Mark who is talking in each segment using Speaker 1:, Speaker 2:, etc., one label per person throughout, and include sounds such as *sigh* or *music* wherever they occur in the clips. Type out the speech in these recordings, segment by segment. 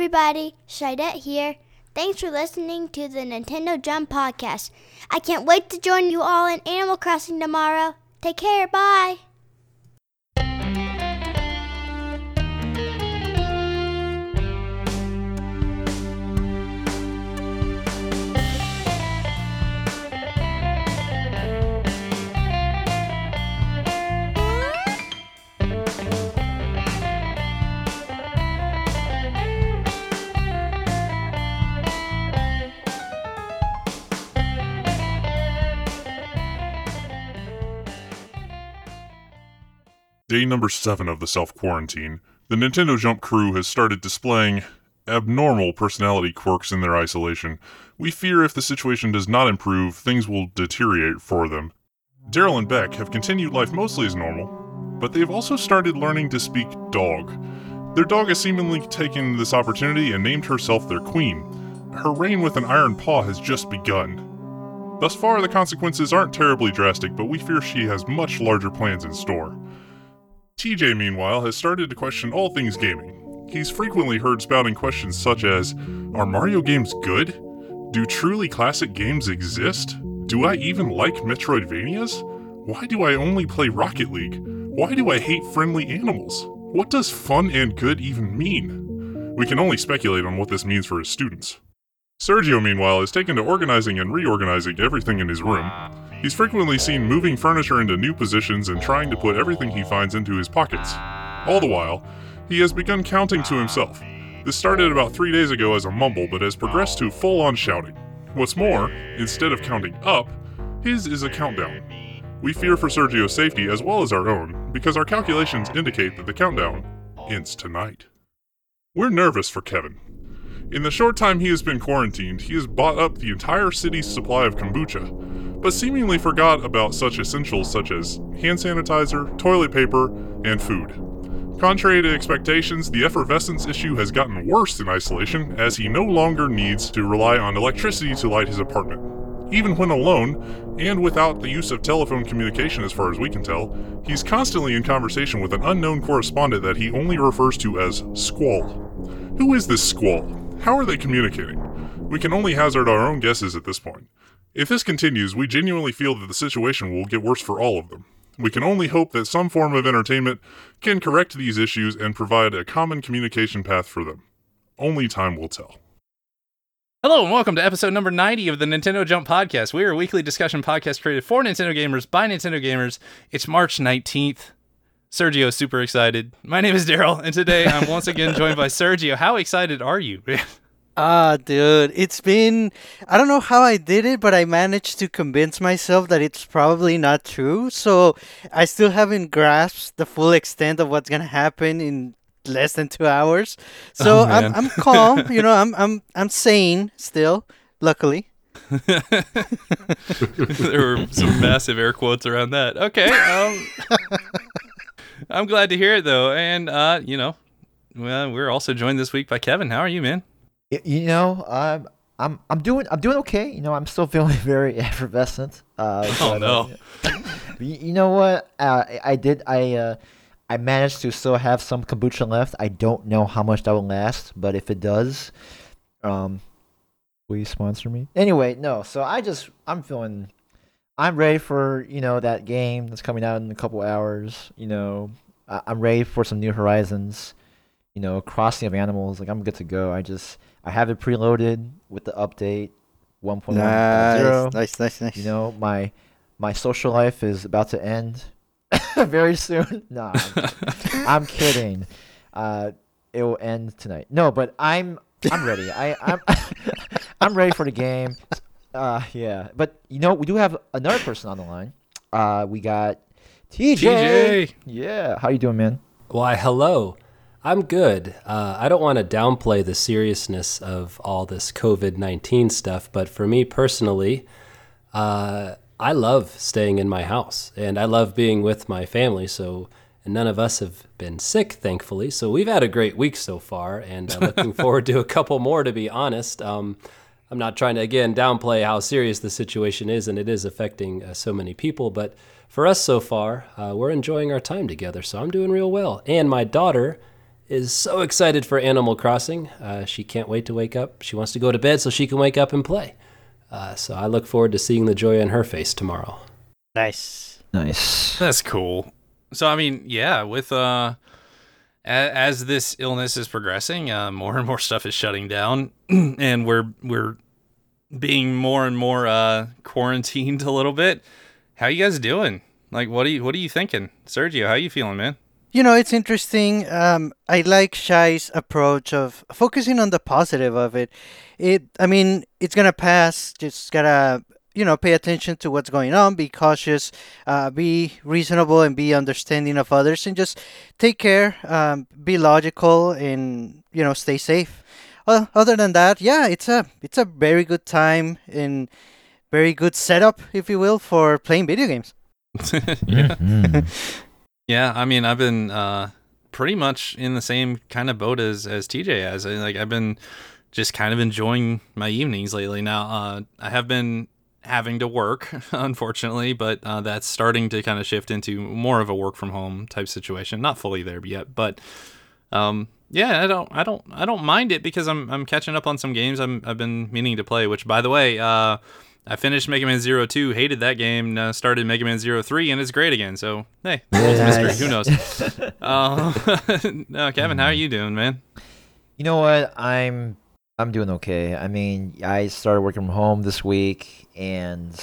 Speaker 1: everybody. Shidette here. Thanks for listening to the Nintendo Jump Podcast. I can't wait to join you all in Animal Crossing tomorrow. Take care. Bye.
Speaker 2: Day number seven of the self quarantine, the Nintendo Jump crew has started displaying abnormal personality quirks in their isolation. We fear if the situation does not improve, things will deteriorate for them. Daryl and Beck have continued life mostly as normal, but they've also started learning to speak dog. Their dog has seemingly taken this opportunity and named herself their queen. Her reign with an iron paw has just begun. Thus far, the consequences aren't terribly drastic, but we fear she has much larger plans in store. TJ, meanwhile, has started to question all things gaming. He's frequently heard spouting questions such as Are Mario games good? Do truly classic games exist? Do I even like Metroidvanias? Why do I only play Rocket League? Why do I hate friendly animals? What does fun and good even mean? We can only speculate on what this means for his students. Sergio, meanwhile, has taken to organizing and reorganizing everything in his room. He's frequently seen moving furniture into new positions and trying to put everything he finds into his pockets. All the while, he has begun counting to himself. This started about three days ago as a mumble, but has progressed to full on shouting. What's more, instead of counting up, his is a countdown. We fear for Sergio's safety as well as our own, because our calculations indicate that the countdown ends tonight. We're nervous for Kevin. In the short time he has been quarantined, he has bought up the entire city's supply of kombucha, but seemingly forgot about such essentials such as hand sanitizer, toilet paper, and food. Contrary to expectations, the effervescence issue has gotten worse in isolation as he no longer needs to rely on electricity to light his apartment. Even when alone, and without the use of telephone communication as far as we can tell, he's constantly in conversation with an unknown correspondent that he only refers to as Squall. Who is this Squall? How are they communicating? We can only hazard our own guesses at this point. If this continues, we genuinely feel that the situation will get worse for all of them. We can only hope that some form of entertainment can correct these issues and provide a common communication path for them. Only time will tell.
Speaker 3: Hello and welcome to episode number 90 of the Nintendo Jump Podcast. We are a weekly discussion podcast created for Nintendo gamers by Nintendo gamers. It's March 19th. Sergio is super excited. My name is Daryl, and today I'm once again joined by Sergio. How excited are you? *laughs*
Speaker 4: Ah, dude, it's been. I don't know how I did it, but I managed to convince myself that it's probably not true. So I still haven't grasped the full extent of what's gonna happen in less than two hours. So
Speaker 3: Oh,
Speaker 4: I'm. I'm calm. *laughs* you know, I'm I'm I'm sane still. Luckily. *laughs*
Speaker 3: there were some massive air quotes around that. Okay. Um, I'm glad to hear it though, and uh, you know, well, we're also joined this week by Kevin. How are you, man?
Speaker 5: You know, I'm I'm I'm doing I'm doing okay. You know, I'm still feeling *laughs* very effervescent. Uh,
Speaker 3: Oh, no.
Speaker 5: you know what? Uh, I- I did. I uh, I managed to still have some kombucha left. I don't know how much that will last, but if it does, um, will you sponsor me. Anyway, no. So I just I'm feeling. I'm ready for you know that game that's coming out in a couple hours. You know, I- I'm ready for some new horizons. You know, crossing of animals. Like I'm good to go. I just I have it preloaded with the update 1.1.0.
Speaker 4: Nice, nice, nice, nice.
Speaker 5: You know, my my social life is about to end *laughs* very soon. *laughs* No, I'm, *laughs* I'm kidding. Uh, it will end tonight. No, but I'm I'm ready. I I'm I'm ready for the game. Uh, yeah. But you know, we do have another person on the line. Uh, we got TJ.
Speaker 3: TJ.
Speaker 5: Yeah. How you doing, man?
Speaker 6: Why, hello. I'm good. Uh, I don't want to downplay the seriousness of all this COVID 19 stuff, but for me personally, uh, I love staying in my house and I love being with my family. So, none of us have been sick, thankfully. So, we've had a great week so far, and I'm looking *laughs* forward to a couple more, to be honest. Um, I'm not trying to, again, downplay how serious the situation is, and it is affecting uh, so many people. But for us so far, uh, we're enjoying our time together. So I'm doing real well. And my daughter is so excited for Animal Crossing. Uh, she can't wait to wake up. She wants to go to bed so she can wake up and play. Uh, so I look forward to seeing the joy on her face tomorrow.
Speaker 4: Nice.
Speaker 5: Nice.
Speaker 3: That's cool. So I mean, yeah, with uh a- as this illness is progressing, uh, more and more stuff is shutting down, *clears throat* and we're we're being more and more uh, quarantined a little bit. How you guys doing? Like, what are you what are you thinking, Sergio? How you feeling, man?
Speaker 4: You know, it's interesting. Um, I like Shai's approach of focusing on the positive of it. It, I mean, it's gonna pass. Just gotta, you know, pay attention to what's going on. Be cautious. Uh, be reasonable and be understanding of others, and just take care. Um, be logical and you know, stay safe. Well, other than that, yeah, it's a it's a very good time and very good setup, if you will, for playing video games. *laughs*
Speaker 3: yeah.
Speaker 5: Mhm. *laughs*
Speaker 3: Yeah, I mean, I've been uh, pretty much in the same kind of boat as as TJ has. Like, I've been just kind of enjoying my evenings lately. Now, uh, I have been having to work, *laughs* unfortunately, but uh, that's starting to kind of shift into more of a work from home type situation. Not fully there yet, but um, yeah, I don't, I don't, I don't mind it because I'm I'm catching up on some games I'm I've been meaning to play. Which, by the way, uh, I finished Mega Man Zero Two, hated that game, uh, started Mega Man Zero Three, and it's great again. So hey, world's a mystery. Who knows? *laughs* uh, *laughs* no, Kevin, how are you doing, man?
Speaker 5: You know what? I'm I'm doing okay. I mean, I started working from home this week, and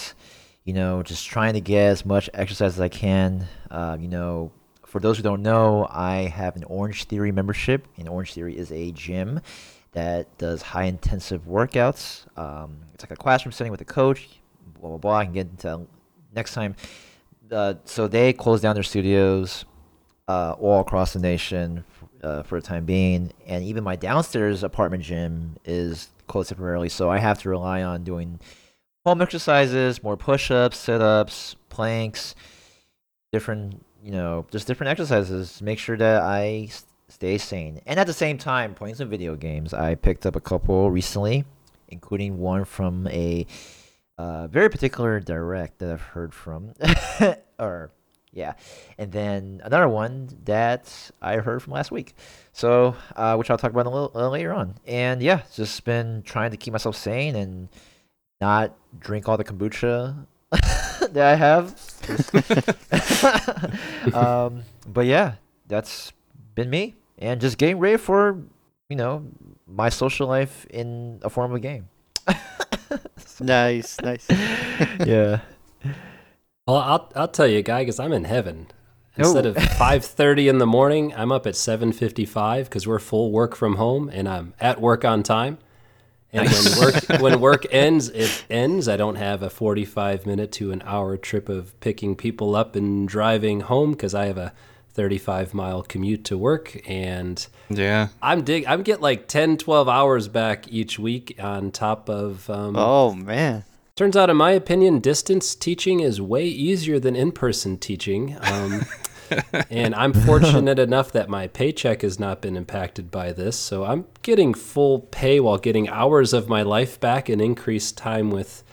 Speaker 5: you know, just trying to get as much exercise as I can. Uh, you know, for those who don't know, I have an Orange Theory membership, and Orange Theory is a gym that does high intensive workouts. Um, it's like a classroom setting with a coach. Blah blah blah. I can get into next time. Uh, so they closed down their studios uh, all across the nation uh, for the time being, and even my downstairs apartment gym is closed temporarily. So I have to rely on doing home exercises, more push-ups, sit-ups, planks, different, you know, just different exercises to make sure that I stay sane. And at the same time, playing some video games. I picked up a couple recently, including one from a uh, very particular direct that I've heard from, *laughs* or yeah, and then another one that I heard from last week. So, uh, which I'll talk about a little, a little later on. And yeah, just been trying to keep myself sane and not drink all the kombucha *laughs* that I have. *laughs* um, but yeah, that's been me, and just getting ready for you know my social life in a form of game. *laughs*
Speaker 4: Nice, nice. *laughs*
Speaker 5: yeah.
Speaker 6: Well, I'll I'll tell you, guy, because I'm in heaven. Instead
Speaker 5: Oh. *laughs*
Speaker 6: of 5:30 in the morning, I'm up at 7:55 because we're full work from home, and I'm at work on time. And when work when work ends, it ends. I don't have a 45 minute to an hour trip of picking people up and driving home because I have a 35 mile commute to work, and
Speaker 3: Yeah.
Speaker 6: I'm dig. I'm get like 10, 12 hours back each week on top of um,
Speaker 4: Oh man.
Speaker 6: Turns out, in my opinion, distance teaching is way easier than in person teaching. Um, *laughs* and I'm fortunate enough that my paycheck has not been impacted by this. So I'm getting full pay while getting hours of my life back and increased time with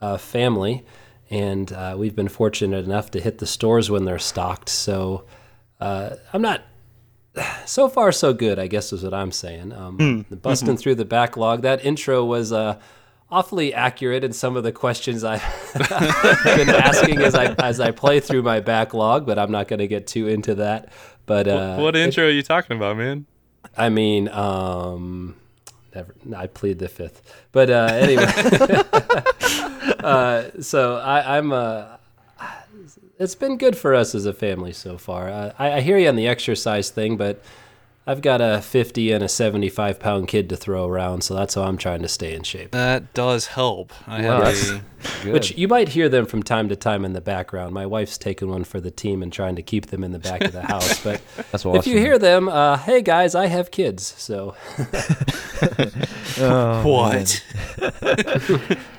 Speaker 6: uh, family. And uh, we've been fortunate enough to hit the stores when they're stocked. So uh, I'm not. *sighs* So far, so good, I guess is what I'm saying. Um, Busting through the backlog. That intro was uh, awfully accurate in some of the questions *laughs* I've been asking as I as I play through my backlog, but I'm not going to get too into that. But uh,
Speaker 3: what
Speaker 6: it-
Speaker 3: intro are you talking about, man?
Speaker 6: I mean, um, never. I plead the fifth. But uh, anyway, *laughs* uh, so I, I'm. Uh, it's been good for us as a family so far. Uh, I, I hear you on the exercise thing, but I've got a 50 and a 75 pound kid to throw around, so that's how I'm trying to stay in shape.
Speaker 3: That does help. I
Speaker 5: Wow,
Speaker 3: have a *laughs*
Speaker 6: Which you might hear them from time to time in the background. My wife's taking one for the team and trying to keep them in the back of the *laughs* house. But
Speaker 5: That's awesome.
Speaker 6: if you hear them, uh, hey guys, I have kids, so *laughs*
Speaker 5: Oh,
Speaker 3: what?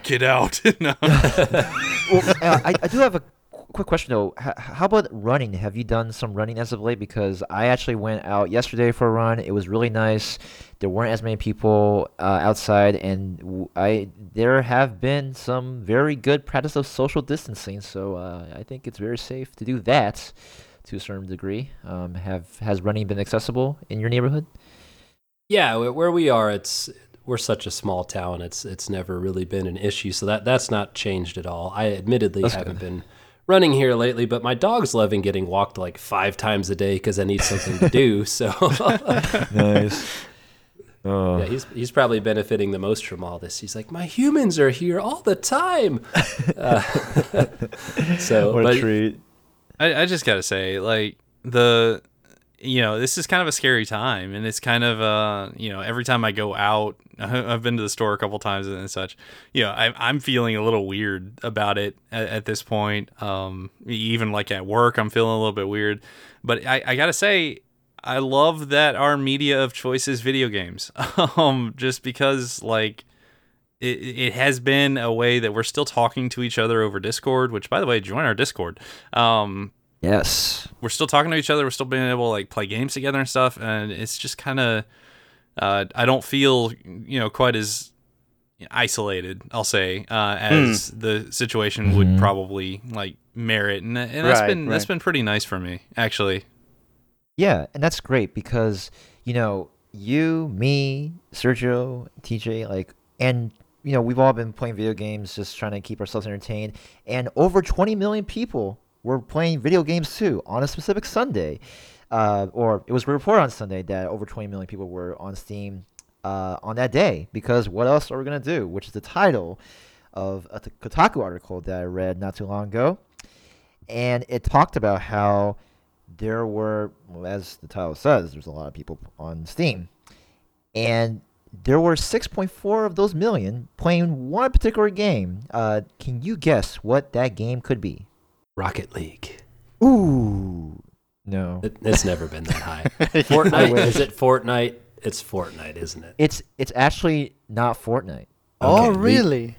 Speaker 3: Get out! no.
Speaker 5: well, uh, I, I do have a qu- quick question though. H- how about running? Have you done some running as of late? Because I actually went out yesterday for a run. It was really nice. There weren't as many people uh, outside, and w- I there have been some very good practice of social distancing. So uh, I think it's very safe to do that. to a certain degree. Um, have has running been accessible in your neighborhood?
Speaker 6: Yeah, where we are, it's we're such a small town. It's it's never really been an issue, so that that's not changed at all. I admittedly
Speaker 5: That's
Speaker 6: haven't
Speaker 5: good.
Speaker 6: been running here lately, but my dog's loving getting walked like five times a day because I need something to do. *laughs* So
Speaker 5: nice. Oh,
Speaker 6: yeah, he's he's probably benefiting the most from all this. He's like, my humans are here all the time. *laughs* Uh, *laughs* so,
Speaker 5: what
Speaker 6: but
Speaker 5: a treat.
Speaker 3: I, I just gotta say, like the, you know, this is kind of a scary time, and it's kind of uh, you know, every time I go out, *laughs* I've been to the store a couple times and such. You know, I, I'm feeling a little weird about it at, at this point. Um, even like at work, I'm feeling a little bit weird. But I, I gotta say, I love that our media of choice is video games. *laughs* um, just because like it, it has been a way that we're still talking to each other over Discord, which by the way, join our Discord. Um,
Speaker 5: Yes.
Speaker 3: we're still talking to each other. We're still being able to like play games together and stuff. And it's just kind of, uh, I don't feel, you know, quite as isolated, I'll say, uh, as the situation would
Speaker 5: Mhm.
Speaker 3: probably like merit. And, and that's
Speaker 4: Right,
Speaker 3: been, that's
Speaker 4: right.
Speaker 3: been pretty nice for me, actually.
Speaker 5: Yeah, and that's great because you know you, me, Sergio, TJ, like, and you know we've all been playing video games, just trying to keep ourselves entertained, and over 20 million people were playing video games too on a specific Sunday, uh, or it was reported on Sunday that over 20 million people were on Steam uh, on that day because what else are we gonna do? Which is the title of a Kotaku article that I read not too long ago, and it talked about how there were, well, as the title says, there's a lot of people on Steam, and there were 6.4 of those million playing one particular game. Uh, can you guess what that game could be?
Speaker 6: Rocket League.
Speaker 5: Ooh, no,
Speaker 6: It, it's never been that high. *laughs* Fortnite is it Fortnite? It's Fortnite, isn't it?
Speaker 5: it's it's actually not Fortnite.
Speaker 4: Oh,
Speaker 6: Okay, we-
Speaker 4: really?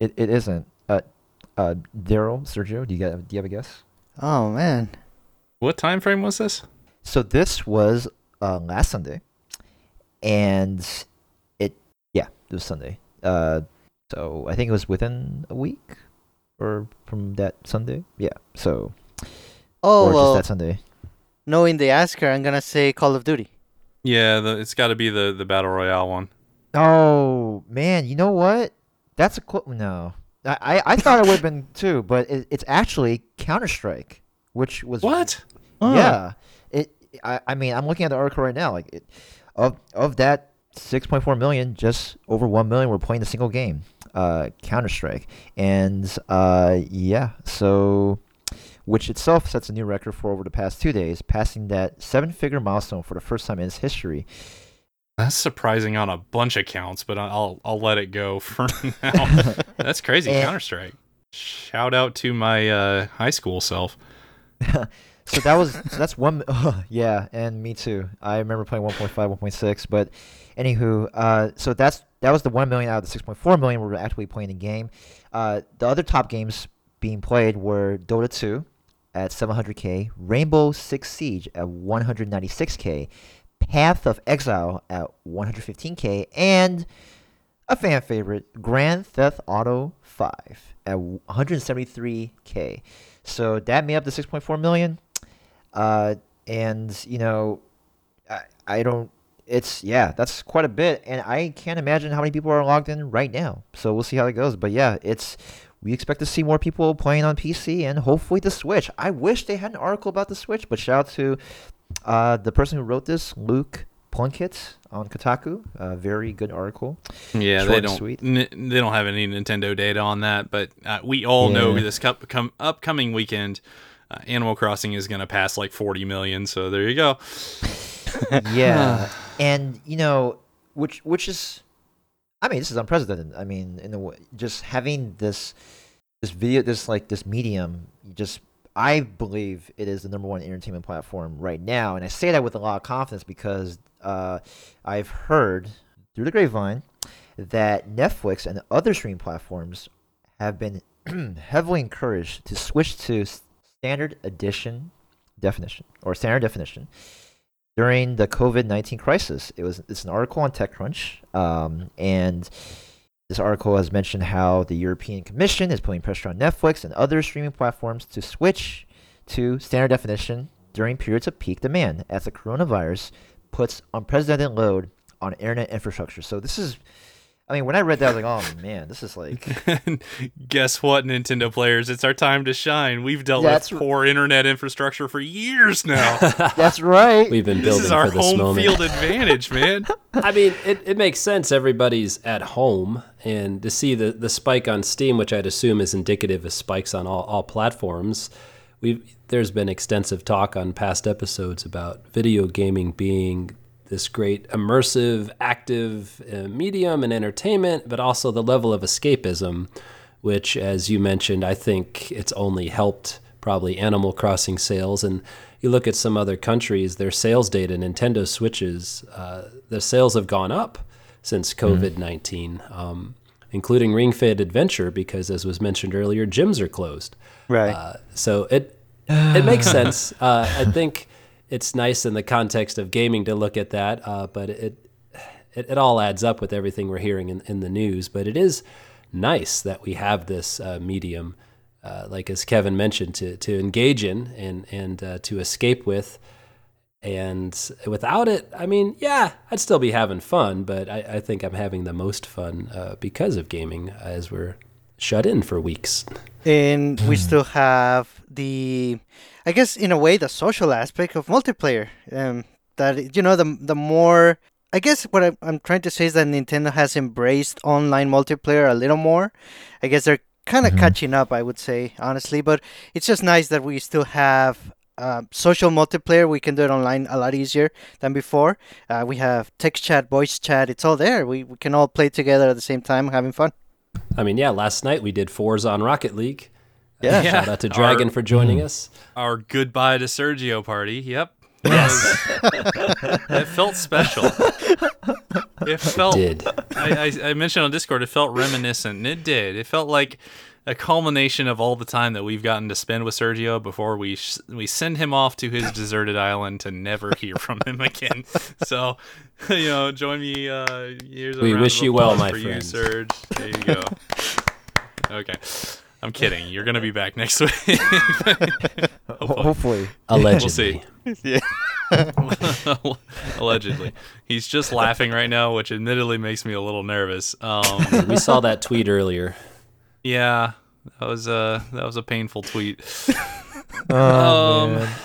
Speaker 5: It it isn't. Uh, uh, Daryl, Sergio, do you got do you have a guess?
Speaker 4: Oh man.
Speaker 3: What time frame was this?
Speaker 5: So this was uh, last Sunday, and it yeah, it was Sunday. Uh, so I think it was within a week, or from that Sunday. Yeah. So
Speaker 4: Oh
Speaker 5: or
Speaker 4: well.
Speaker 5: just that Sunday.
Speaker 4: Knowing the asker, I'm gonna say Call of Duty.
Speaker 3: Yeah, the, it's got to be the, the Battle Royale one.
Speaker 5: Oh man, you know what? That's a cool. No, I I, I thought it would have been *laughs* too, but it, it's actually Counter Strike, which was
Speaker 3: What?
Speaker 5: Yeah. It. I, I mean, I'm looking at the article right now. Like, it, of of that 6.4 million, just over 1 million were playing a single game, uh, Counter Strike, and uh, yeah, so which itself sets a new record for over the past two days, passing that seven-figure milestone for the first time in its history.
Speaker 3: That's surprising on a bunch of counts, but I'll I'll let it go for *laughs* now. *laughs* That's crazy. Counter Strike. Shout out to my uh, high school self. *laughs*
Speaker 5: so that was so that's one yeah and me too i remember playing 1.5 1.6 but anywho uh so that's that was the 1 million out of the 6.4 million we were actually playing the game uh the other top games being played were dota 2 at 700k rainbow six siege at 196k path of exile at 115k and a fan favorite grand theft auto 5 at 173k so that made up the 6.4 million. Uh, and you know, I, I don't. It's yeah, that's quite a bit, and I can't imagine how many people are logged in right now. So we'll see how it goes. But yeah, it's we expect to see more people playing on PC and hopefully the Switch. I wish they had an article about the Switch, but shout out to uh, the person who wrote this, Luke Plunkett on Kotaku. A very good article.
Speaker 3: Yeah,
Speaker 5: Short
Speaker 3: they don't
Speaker 5: sweet.
Speaker 3: n- they don't have any Nintendo data on that, but uh, we all know this cup upcoming weekend, uh, Animal Crossing is going to pass like 40 million. So there you go. *laughs*
Speaker 5: yeah, *sighs* and you know, which which is, I mean, this is unprecedented. I mean, in a way, just having this this video, this like this medium, just I believe it is the number one entertainment platform right now, and I say that with a lot of confidence because uh, I've heard through the grapevine that Netflix and other streaming platforms have been *clears throat* heavily encouraged to switch to standard edition definition or standard definition during the COVID nineteen crisis. It was it's an article on TechCrunch, um, and this article has mentioned how the European Commission is putting pressure on Netflix and other streaming platforms to switch to standard definition during periods of peak demand as the coronavirus puts unprecedented load on internet infrastructure. So this is, I mean, when I read that, I was like, oh man, this is like, *laughs*
Speaker 3: Guess what, Nintendo players? It's our time to shine. We've dealt
Speaker 5: That's
Speaker 3: with
Speaker 5: r-
Speaker 3: poor internet infrastructure for years now. *laughs*
Speaker 5: that's right.
Speaker 6: We've been building
Speaker 3: this
Speaker 6: building
Speaker 3: is our
Speaker 6: for this
Speaker 3: home
Speaker 6: moment.
Speaker 3: field advantage, man. *laughs*
Speaker 6: I mean, it, it makes sense. Everybody's at home, and to see the, the spike on Steam, which I'd assume is indicative of spikes on all, all platforms, we've there's been extensive talk on past episodes about video gaming being this great immersive, active uh, medium and entertainment, but also the level of escapism, which, as you mentioned, I think it's only helped probably Animal Crossing sales. And you look at some other countries, their sales data, Nintendo Switches, uh, the sales have gone up since COVID 19, um, including Ring Fit Adventure, because as was mentioned earlier, gyms are closed.
Speaker 4: Right.
Speaker 6: Uh, so it it makes *laughs* sense. Uh, I think it's nice in the context of gaming to look at that, uh, but it, it it all adds up with everything we're hearing in, in the news. But it is nice that we have this uh, medium, uh, like as Kevin mentioned, to to engage in and and uh, to escape with. And without it, I mean, yeah, I'd still be having fun, but I, I think I'm having the most fun uh, because of gaming as we're shut in for weeks.
Speaker 4: and we still have the i guess in a way the social aspect of multiplayer um that you know the the more i guess what I'm, I'm trying to say is that nintendo has embraced online multiplayer a little more. I guess they're kind of catching up i would say honestly but it's just nice that we still have uh, social multiplayer. We can do it online a lot easier than before. Uh, we have text chat voice chat it's all there. We, we can all play together at the same time having fun.
Speaker 6: I mean, yeah, last night we did fours on Rocket League.
Speaker 4: Yeah.
Speaker 3: Yeah.
Speaker 6: Shout out to Dragon
Speaker 3: Our-
Speaker 6: for joining us.
Speaker 3: Our goodbye to Sergio party. Yep. Yes. *laughs* it felt special. It felt.
Speaker 6: Did.
Speaker 3: I, I, I mentioned on Discord, it felt reminiscent, and it did. It felt like a culmination of all the time that we've gotten to spend with Sergio before we sh- we send him off to his deserted island to never hear from him again. *laughs* So, *laughs* you know, join me. Uh, here's a
Speaker 6: We
Speaker 3: round
Speaker 6: wish
Speaker 3: of
Speaker 6: you well, my
Speaker 3: for
Speaker 6: friend.
Speaker 3: You, Serge. There you go. Okay. I'm kidding. You're gonna be back next *laughs* week.
Speaker 5: Ho- Hopefully.
Speaker 6: Allegedly.
Speaker 3: We'll see. *laughs* Allegedly, he's just laughing right now, which admittedly makes me a little nervous. Um,
Speaker 6: we saw that tweet earlier.
Speaker 3: yeah, that was a that was a painful tweet. *laughs*
Speaker 5: Oh,
Speaker 3: Um,
Speaker 5: man.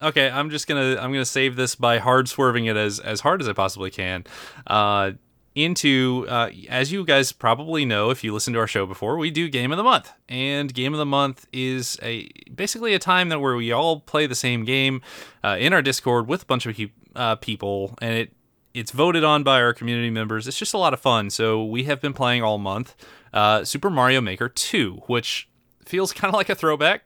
Speaker 3: Okay, I'm just gonna I'm gonna save this by hard swerving it as as hard as I possibly can. Uh, into uh, as you guys probably know if you listened to our show before, we do game of the month, and game of the month is a basically a time that where we all play the same game uh, in our Discord with a bunch of uh, people, and it it's voted on by our community members. It's just a lot of fun. So we have been playing all month uh, Super Mario Maker 2, which feels kind of like a throwback.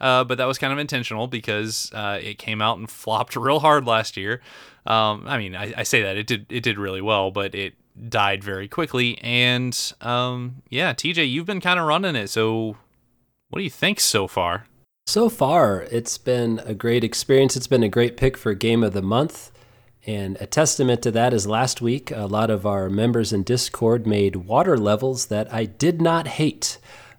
Speaker 3: Uh, but that was kind of intentional because uh, it came out and flopped *laughs* real hard last year. Um, I mean, I, I say that it did it did really well, but it died very quickly. And um, yeah, TJ, you've been kind of running it. So what do you think so far?
Speaker 6: So far, it's been a great experience. It's been a great pick for Game of the Month. And a testament to that is last week, a lot of our members in Discord made water levels that I did not hate,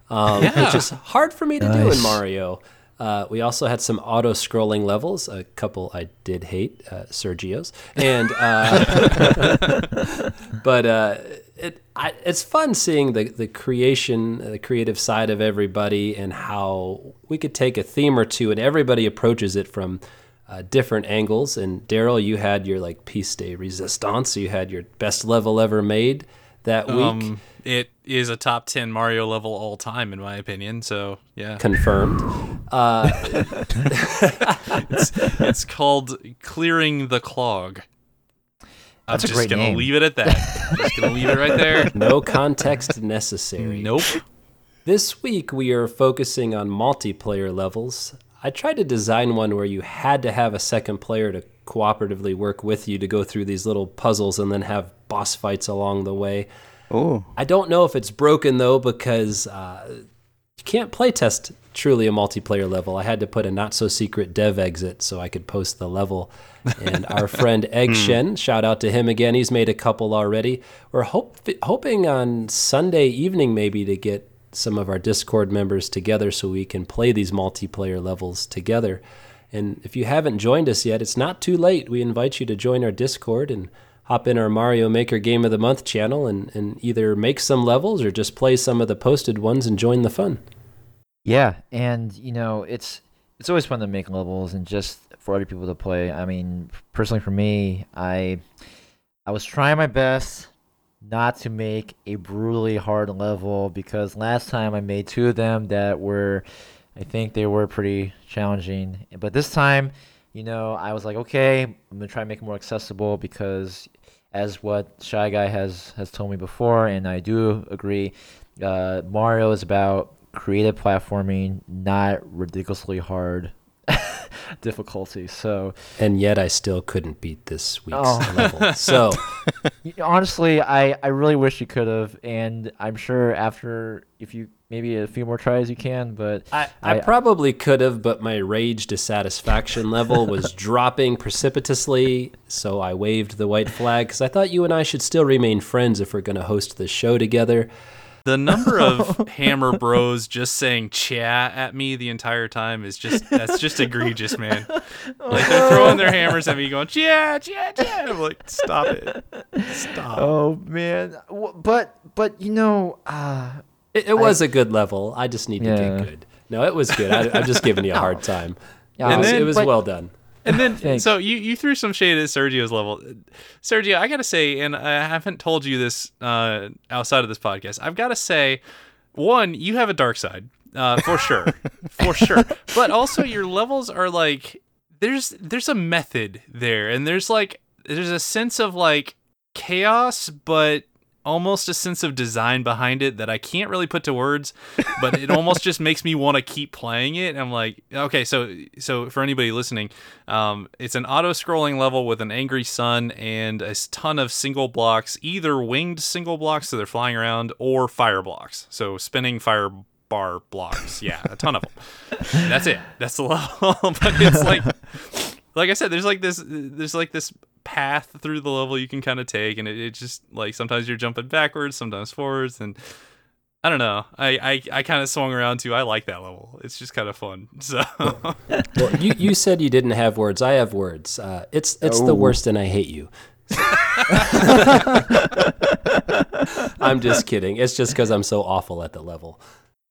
Speaker 6: um,
Speaker 3: Yeah.
Speaker 6: which is hard for me to do in Mario. Uh, we also had some auto scrolling levels, a couple I did hate, uh, Sergio's. And, uh, *laughs* but uh, it I, it's fun seeing the the creation, the creative side of everybody, and how we could take a theme or two, and everybody approaches it from uh, different angles. And Daryl, you had your like piece de resistance. You had your best level ever made that week.
Speaker 3: Um, it is a top 10 Mario level all time, in my opinion. So, yeah.
Speaker 6: Confirmed. Uh, *laughs*
Speaker 3: It's called Clearing the Clog. I'm
Speaker 5: That's a
Speaker 3: just
Speaker 5: great
Speaker 3: going to leave it at that. *laughs* just going to leave it right there.
Speaker 6: no context necessary.
Speaker 3: Nope.
Speaker 6: This week we are focusing on multiplayer levels. I tried to design one where you had to have a second player to cooperatively work with you to go through these little puzzles and then have boss fights along the way.
Speaker 4: Oh
Speaker 6: I don't know if it's broken though because uh, you can't playtest truly a multiplayer level. I had to put a not so secret dev exit so I could post the level. And our *laughs* friend Egg Shen, shout out to him again. He's made a couple already. We're hope, hoping on Sunday evening maybe to get some of our Discord members together so we can play these multiplayer levels together. And if you haven't joined us yet, it's not too late. We invite you to join our Discord and hop in our Mario Maker Game of the Month channel and, and either make some levels or just play some of the posted ones and join the fun.
Speaker 5: Yeah, and you know, it's it's always fun to make levels and just for other people to play. I mean, personally for me, I I was trying my best not to make a brutally hard level because last time I made two of them that were I think they were pretty challenging. But this time, you know, I was like, okay, I'm gonna try to make it more accessible because as what Shy Guy has has told me before, and I do agree, uh, Mario is about creative platforming, not ridiculously hard *laughs* difficulty. So
Speaker 6: And yet I still couldn't beat this week's
Speaker 5: Oh.
Speaker 6: level. *laughs* So
Speaker 5: honestly, I I really wish you could have, and I'm sure after if you maybe a few more tries you can, but
Speaker 6: I, I
Speaker 5: I-
Speaker 6: probably could have, but my rage dissatisfaction level was *laughs* dropping precipitously, so I waved the white flag because I thought you and I should still remain friends if we're going to host this show together.
Speaker 3: The number of *laughs* Hammer Bros just saying "chat" at me the entire time is just that's just egregious, man. Like they're throwing their hammers at me, going "chat, chat, chat." I'm like, stop it, stop.
Speaker 5: oh man, but but you know, uh,
Speaker 6: It, it was a good level. I just need to get good. No, it was good. I, I'm just giving you a hard *laughs* time.
Speaker 5: Yeah,
Speaker 6: it was,
Speaker 3: then-
Speaker 6: it was
Speaker 5: but-
Speaker 6: well done.
Speaker 3: And then, *laughs* so you, you threw some shade at Sergio's level. Sergio, I got to say, and I haven't told you this uh, outside of this podcast, I've got to say, one, you have a dark side, uh, for sure. *laughs* for sure. But also, your levels are like, there's there's a method there, and there's like, there's a sense of like chaos, but almost a sense of design behind it that I can't really put to words, but it almost just makes me want to keep playing it. I'm like, okay, so so for anybody listening, um, it's an auto-scrolling level with an angry sun and a ton of single blocks, either winged single blocks, so they're flying around, or fire blocks, so spinning fire bar blocks. Yeah, a ton of them. That's it. That's the *laughs* level. but it's like like I said, there's like this, there's like this path through the level you can kind of take, and it, it just like sometimes you're jumping backwards, sometimes forwards, and I don't know. I I, I kind of swung around too. I like that level. It's just kind of fun. *laughs* So
Speaker 6: Well, you, you said you didn't have words. I have words. Uh, it's it's the
Speaker 5: Oh.
Speaker 6: worst, and I hate you. *laughs* I'm just kidding. It's just because I'm so awful at the level.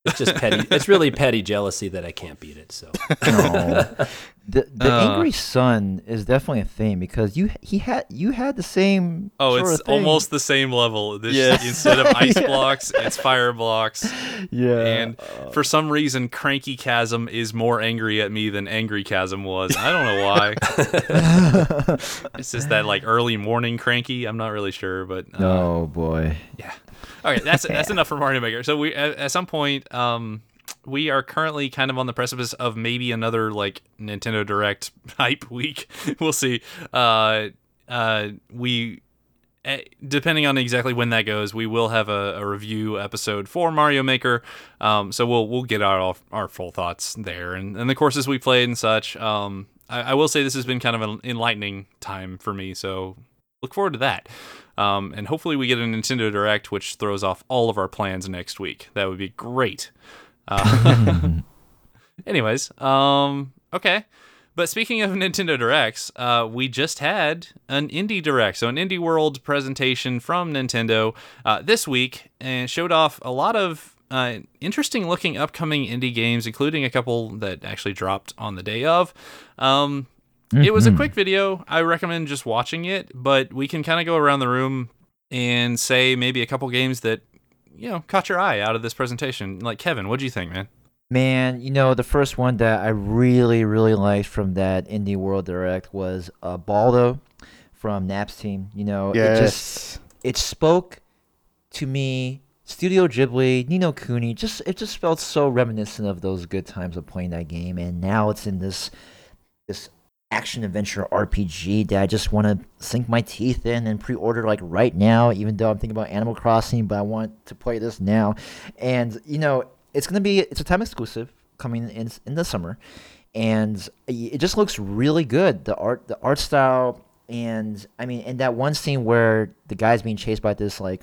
Speaker 6: It's just petty. It's really petty jealousy that I can't beat it. So
Speaker 5: no. *laughs* the the
Speaker 3: Uh.
Speaker 5: angry sun is definitely a thing because you he had you had the same.
Speaker 3: oh,
Speaker 5: sort
Speaker 3: it's
Speaker 5: of thing.
Speaker 3: almost the same level. This
Speaker 4: Yes.
Speaker 3: instead of *laughs* ice
Speaker 5: Yeah.
Speaker 3: blocks, it's fire blocks.
Speaker 5: yeah.
Speaker 3: And for some reason, Cranky Chasm is more angry at me than Angry Chasm was. I don't know why. *laughs* it's just that like early morning Cranky. I'm not really sure, but uh,
Speaker 5: oh boy.
Speaker 3: Okay, that's that's enough for Mario Maker. So we at, at some point, um, we are currently kind of on the precipice of maybe another like Nintendo Direct *laughs* hype week. *laughs* we'll see. Uh, uh, we. eh, Depending on exactly when that goes, we will have a, a review episode for Mario Maker. Um, so we'll we'll get all our full thoughts there and, and the courses we played and such. Um, I, I will say this has been kind of an enlightening time for me. So look forward to that. Um, and hopefully we get a Nintendo Direct, which throws off all of our plans next week. That would be great. Uh, *laughs* anyways, um, okay. But speaking of Nintendo Directs, uh, we just had an Indie Direct, so an Indie World presentation from Nintendo uh, this week, and showed off a lot of uh, interesting looking upcoming indie games, including a couple that actually dropped on the day of. Um, it was a
Speaker 5: Mhm.
Speaker 3: quick video. I recommend just watching it, but we can kind of go around the room and say maybe a couple games that you know caught your eye out of this presentation. Like Kevin, what do you think, man?
Speaker 5: Man, you know, the first one that I really, really liked from that Indie World Direct was uh, Baldo from NAPS team. You know, it just
Speaker 4: Yes.
Speaker 5: it spoke to me. Studio Ghibli, Ni no Kuni, just it just felt so reminiscent of those good times of playing that game, and now it's in this this action adventure RPG that I just want to sink my teeth in and pre-order like right now. Even though I'm thinking about Animal Crossing, but I want to play this now, and you know it's gonna be it's a time exclusive coming in in the summer, and it just looks really good. The art the art style and I mean, in that one scene where the guy's being chased by this like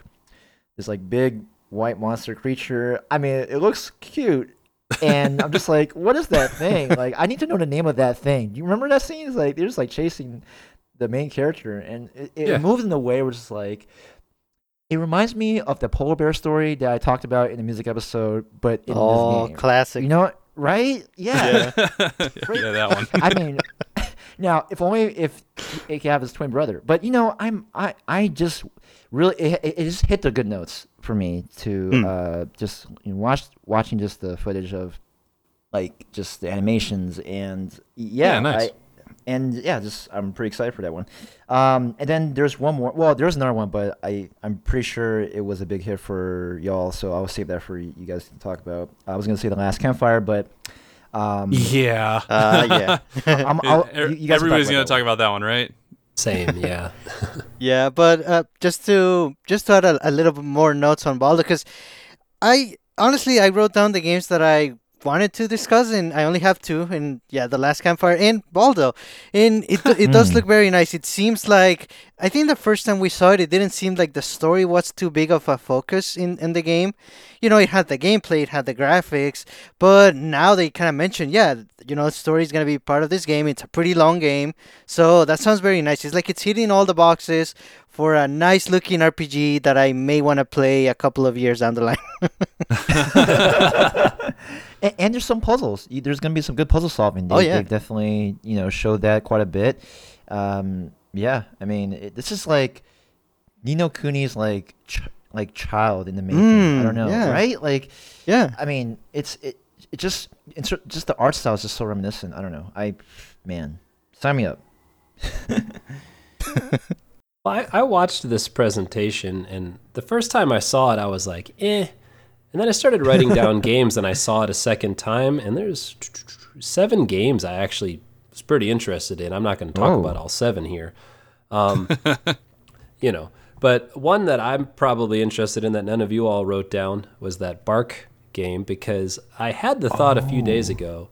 Speaker 5: this like big white monster creature. I mean, it looks cute, and I'm just like, what is that *laughs* thing? Like, I need to know the name of that thing. Do you remember that scene? It's like they're just like chasing the main character, and it, it
Speaker 3: Yeah.
Speaker 5: moves in a way where it's just like. It reminds me of the polar bear story that I talked about in the music episode, but in
Speaker 4: Oh,
Speaker 5: this game.
Speaker 4: classic.
Speaker 5: You know? Right? Yeah.
Speaker 3: yeah, *laughs* *laughs* yeah, that one.
Speaker 5: I mean, now if only if he could have his twin brother. But you know, I'm I I just really it, it it just hit the good notes for me to
Speaker 4: Hmm.
Speaker 5: uh just you know, watch watching just the footage of like just the animations and yeah,
Speaker 3: Yeah, nice.
Speaker 5: I, and yeah, just I'm pretty excited for that one. Um, and then there's one more. Well, there's another one, but I I'm pretty sure it was a big hit for y'all, so I'll save that for you guys to talk about. I was gonna say the last campfire, but um,
Speaker 3: Yeah.
Speaker 4: Uh, yeah. *laughs*
Speaker 5: I'm, I'll, you, *laughs* you guys
Speaker 3: Everybody's gonna talk about that one, right?
Speaker 6: Same, yeah. *laughs*
Speaker 4: Yeah, but uh, just to just to add a, a little bit more notes on Baldo, because I honestly I wrote down the games that I wanted to discuss, and I only have two, and yeah, the last campfire and Baldo, and it it does
Speaker 5: Hmm.
Speaker 4: look very nice. It seems like I think the first time we saw it, it didn't seem like the story was too big of a focus in in the game. You know, it had the gameplay, it had the graphics, but now they kind of mentioned, yeah, you know, the story is gonna be part of this game. It's a pretty long game, so that sounds very nice. It's like it's hitting all the boxes for a nice looking RPG that I may want to play a couple of years down the line. *laughs* *laughs* *laughs*
Speaker 5: and, and there's some puzzles. There's gonna be some good puzzle solving. They,
Speaker 4: Oh, yeah.
Speaker 5: they definitely you know showed that quite a bit. Um, yeah, I mean it, this is like Ni no Kuni's like ch- like child in the making. I
Speaker 4: Mm,
Speaker 5: don't know,
Speaker 4: yeah.
Speaker 5: right? Like
Speaker 4: yeah.
Speaker 5: I mean it's it it just it's just the art style is just so reminiscent. I don't know. I man, sign me up. *laughs*
Speaker 6: Well, I, I watched this presentation, and the first time I saw it, I was like, eh. And then I started writing down *laughs* games, and I saw it a second time, and there's seven games I actually was pretty interested in. I'm not going to talk
Speaker 5: Whoa.
Speaker 6: about all seven here. Um, *laughs* you know, but one that I'm probably interested in that none of you all wrote down was that Bark game, because I had the thought a few days ago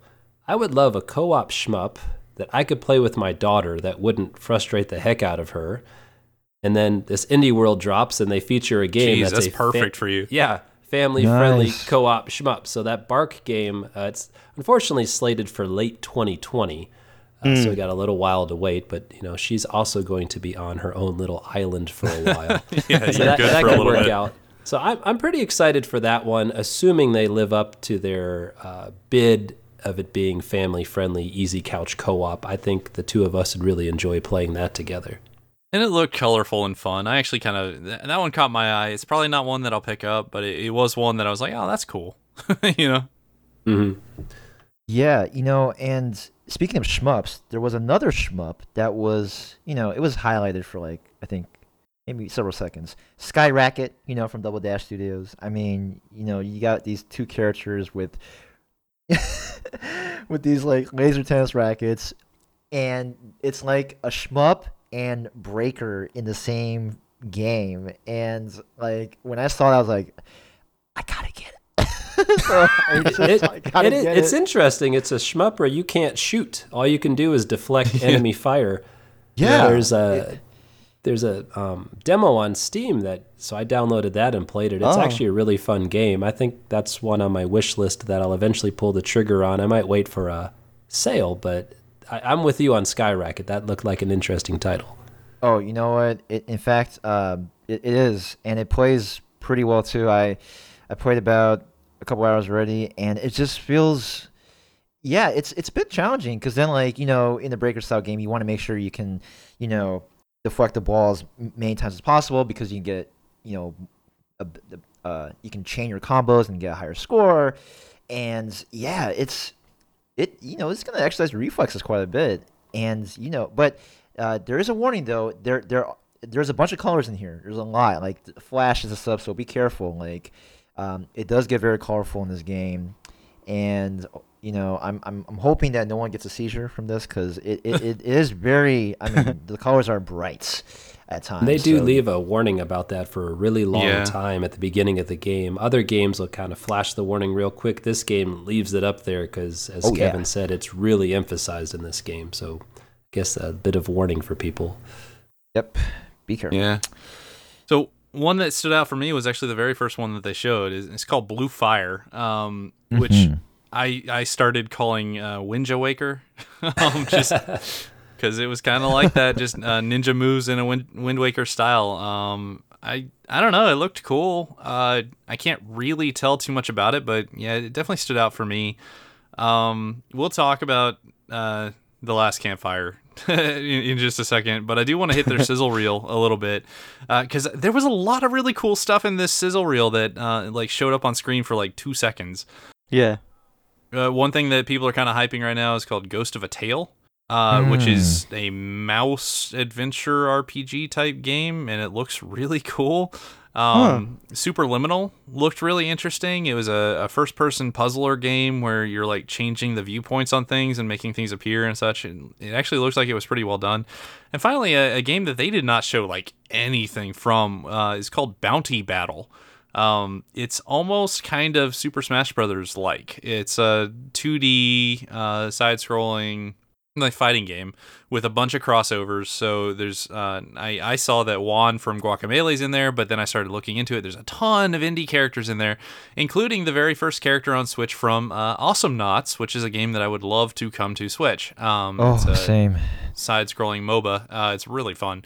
Speaker 6: I would love a co op shmup that I could play with my daughter that wouldn't frustrate the heck out of her. And then this indie world drops and they feature a game
Speaker 3: Jeez,
Speaker 6: that's,
Speaker 3: that's
Speaker 6: a fa-
Speaker 3: perfect for you.
Speaker 6: Yeah, family friendly
Speaker 5: Nice.
Speaker 6: co op shmup. So that Bark game, uh, it's unfortunately slated for late 2020. Uh, So we got a little while to wait, but you know she's also going to be on her own little island for a while. *laughs*
Speaker 3: Yeah,
Speaker 6: so that, that could work
Speaker 3: bit.
Speaker 6: out. So I'm I'm pretty excited for that one, assuming they live up to their uh, bid of it being family friendly, easy couch co op. I think the two of us would really enjoy playing that together.
Speaker 3: And it looked colorful and fun. I actually kind of that, that one caught my eye. It's probably not one that I'll pick up, but it, it was one that I was like, oh, that's cool. *laughs* you know?
Speaker 6: hmm
Speaker 5: Yeah, you know, and speaking of shmups, there was another shmup that was, you know, it was highlighted for like I think maybe several seconds. Sky Racket, you know, from Double Dash Studios. I mean, you know, you got these two characters with *laughs* with these like laser tennis rackets, and it's like a shmup and breaker in the same game. And like when I saw that, I was like, I gotta get it. *laughs* so *laughs* just,
Speaker 6: It- it is-
Speaker 5: get
Speaker 6: it's
Speaker 5: it.
Speaker 6: interesting. It's a shmup where you can't shoot. All you can do is deflect *laughs* enemy fire.
Speaker 5: Yeah.
Speaker 6: There's a there's a um, demo on Steam that so I downloaded that and played it. It's
Speaker 4: Oh.
Speaker 6: actually a really fun game. I think that's one on my wish list that I'll eventually pull the trigger on. I might wait for a sale, but I, I'm with you on Skyracket. That looked like an interesting title.
Speaker 5: Oh, you know what? It, in fact, um, it, it is, and it plays pretty well too. I I played about a couple hours already, and it just feels, yeah, it's it's a bit challenging because then like you know in the breaker style game, you want to make sure you can, you know, deflect the balls m- many times as possible because you can get you know, a, the- uh, you can chain your combos and get a higher score, and yeah, it's it you know it's gonna exercise reflexes quite a bit, and you know, but uh, there is a warning though. There there there's a bunch of colors in here. There's a lot. Like flash is a sub, so be careful. Like um, it does get very colorful in this game, and you know I'm I'm, I'm hoping that no one gets a seizure from this because it, it, it is very. I mean *laughs* the colors are bright at times.
Speaker 6: They do
Speaker 5: so-
Speaker 6: leave a warning about that for a really long
Speaker 3: Yeah.
Speaker 6: time at the beginning of the game. Other games will kind of flash the warning real quick. This game leaves it up there because, as
Speaker 5: Oh, yeah.
Speaker 6: Kevin said, it's really emphasized in this game. So, I guess a bit of warning for people.
Speaker 5: Yep. Be careful.
Speaker 3: Yeah. So one that stood out for me was actually the very first one that they showed. Is It's called Blue Fire, um, which
Speaker 5: Mhm.
Speaker 3: I I started calling uh, Winja Waker, *laughs* um, just *laughs* because it was kind of like that, just uh, ninja moves in a Wind, Wind Waker style. Um, I I don't know, it looked cool. Uh, I can't really tell too much about it, but yeah, it definitely stood out for me. Um, we'll talk about uh, the last campfire *laughs* in, in just a second, but I do want to hit their *laughs* sizzle reel a little bit because there was a lot of really cool stuff in this sizzle reel that uh, like showed up on screen for like two seconds.
Speaker 4: Yeah.
Speaker 3: Uh, one thing that people are kind of hyping right now is called Ghost of a Tale, uh, which is a mouse adventure RPG type game, and it looks really cool. Um, Superliminal looked really interesting. It was a, a first person puzzler game where you're like changing the viewpoints on things and making things appear and such. And it actually looks like it was pretty well done. And finally, a, a game that they did not show like anything from uh, is called Bounty Battle. Um, it's almost kind of Super Smash Brothers like. It's a 2D uh, side scrolling like fighting game with a bunch of crossovers. So there's uh, I I saw that Juan from Guacamelee's in there, but then I started looking into it. There's a ton of indie characters in there, including the very first character on Switch from uh, Awesomenauts, which is a game that I would love to come to Switch. Um,
Speaker 5: Oh,
Speaker 3: it's a
Speaker 5: same.
Speaker 3: side-scrolling MOBA. Uh, it's really fun.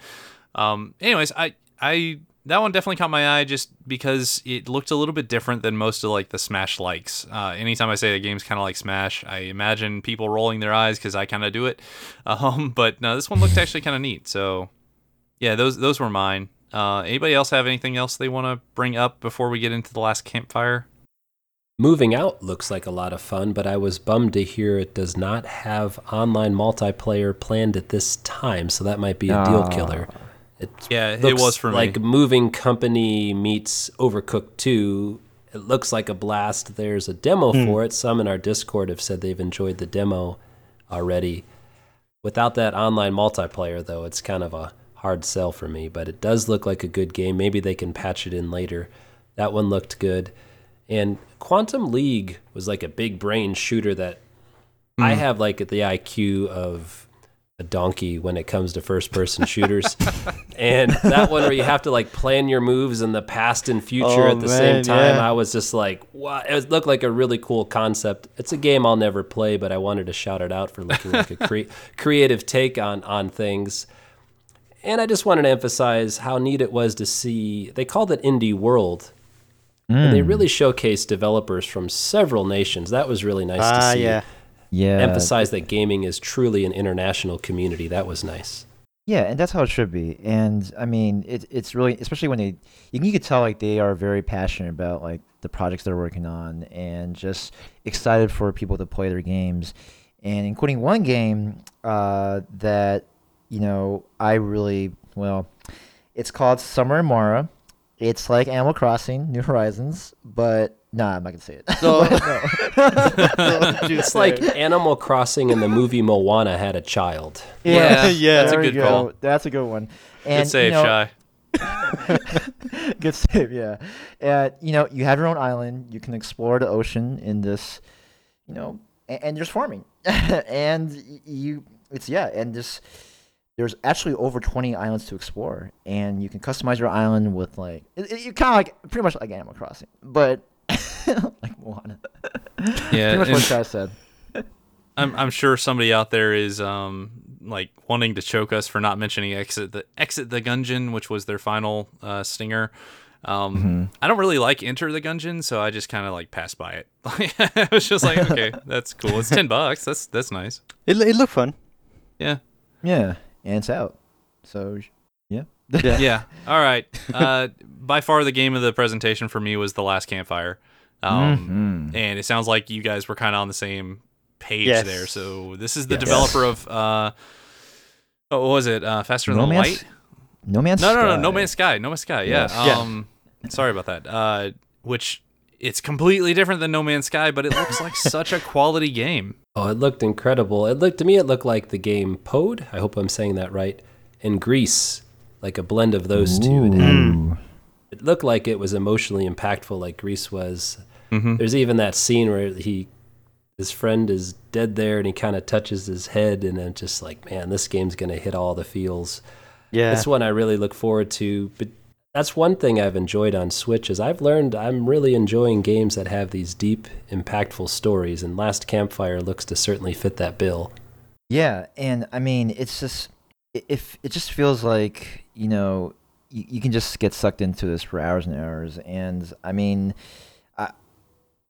Speaker 3: Um, anyways, I I that one definitely caught my eye just because it looked a little bit different than most of like the Smash likes. Uh, anytime I say a game's kind of like Smash, I imagine people rolling their eyes because I kind of do it. *laughs* Um, but no, this one looked actually kind of neat. So yeah, those those were mine. Uh, anybody else have anything else they want to bring up before we get into the last campfire?
Speaker 6: Moving Out looks like a lot of fun, but I was bummed to hear it does not have online multiplayer planned at this time, so that might be a deal
Speaker 5: Ah.
Speaker 6: killer. It
Speaker 3: Yeah, it was for
Speaker 6: like
Speaker 3: me.
Speaker 6: Moving Company meets Overcooked 2. It looks like a blast. There's a demo hmm. for it. Some in our Discord have said they've enjoyed the demo already. Without that online multiplayer, though, it's kind of a hard sell for me. But it does look like a good game. Maybe they can patch it in later. That one looked good. And Quantum League was like a big brain shooter that hmm. I have like the IQ of a donkey when it comes to first person shooters. *laughs* and that one where you have to like plan your moves in the past and future
Speaker 4: Oh,
Speaker 6: at the same time,
Speaker 4: yeah.
Speaker 6: I was just like, wow. It looked like a really cool concept. It's a game I'll never play, but I wanted to shout it out for looking like a cre- *laughs* creative take on, on things. And I just wanted to emphasize how neat it was to see. They called it Indie World. And they really showcased developers from several nations. That was really nice to
Speaker 4: Ah,
Speaker 6: see
Speaker 4: yeah.
Speaker 5: Yeah.
Speaker 6: emphasize that gaming is truly an international community. That was nice.
Speaker 5: Yeah, and that's how it should be. And I mean, it, it's really, especially when they, you can, you could tell like they are very passionate about like the projects they're working on and just excited for people to play their games. And including one game uh, that, you know, I really, well, it's called Summer Mara. It's like Animal Crossing, New Horizons, but nah, I'm not gonna say it. *laughs*
Speaker 4: No. *laughs*
Speaker 5: No.
Speaker 6: It's like Animal Crossing and the movie Moana had a child.
Speaker 3: Yeah,
Speaker 4: Yeah, *laughs*
Speaker 3: that's a good
Speaker 5: go.
Speaker 3: call.
Speaker 5: That's a good one. And,
Speaker 3: Good save,
Speaker 5: you know,
Speaker 3: Shy.
Speaker 5: Good save, yeah. Uh, you know, you have your own island. You can explore the ocean in this, you know, and, and there's farming, and you, it's yeah, and this, there's actually over 20 islands to explore, and you can customize your island with like, it, it, kind of like pretty much like Animal Crossing, but *laughs* like Moana.
Speaker 3: Yeah,
Speaker 5: pretty much what Sky said. *laughs*
Speaker 3: I'm I'm sure somebody out there is um like wanting to choke us for not mentioning exit the exit the Gungeon, which was their final uh, stinger. Um, I don't really like Enter the Gungeon, so I just kind of like passed by it. *laughs* I was just like, okay, that's cool. It's ten bucks. That's that's nice.
Speaker 4: It, it looked fun.
Speaker 3: Yeah,
Speaker 5: Yeah, and it's out, so yeah.
Speaker 4: Yeah.
Speaker 3: yeah. All right. Uh, by far the game of the presentation for me was the last campfire. Um,
Speaker 5: Mhm.
Speaker 3: and it sounds like you guys were kind of on the same page
Speaker 4: Yes.
Speaker 3: there. So this is the
Speaker 5: Yes.
Speaker 3: developer of uh, oh, what was it? Uh, Faster
Speaker 5: No
Speaker 3: Than
Speaker 5: Man's-
Speaker 3: Light.
Speaker 5: No Man's
Speaker 3: No, no, no,
Speaker 5: Sky.
Speaker 3: No Man's Sky. No Man's Sky. Yeah.
Speaker 5: Yes.
Speaker 4: Yeah.
Speaker 3: Um, sorry about that. Uh, which it's completely different than No Man's Sky, but it looks like such a quality game.
Speaker 6: Oh, it looked incredible. It looked to me it looked like the game Pode. I hope I'm saying that right. In Gris, like a blend of those two. It, had- it looked like it was emotionally impactful, like Gris was.
Speaker 3: Mhm.
Speaker 6: There's even that scene where he, his friend is dead there, and he kind of touches his head, and then just like, man, this game's gonna hit all the feels.
Speaker 4: Yeah.
Speaker 6: This one I really look forward to. But that's one thing I've enjoyed on Switch is I've learned I'm really enjoying games that have these deep, impactful stories, and Last Campfire looks to certainly fit that bill.
Speaker 5: Yeah, and I mean, it's just if it just feels like you know you, you can just get sucked into this for hours and hours. And I mean,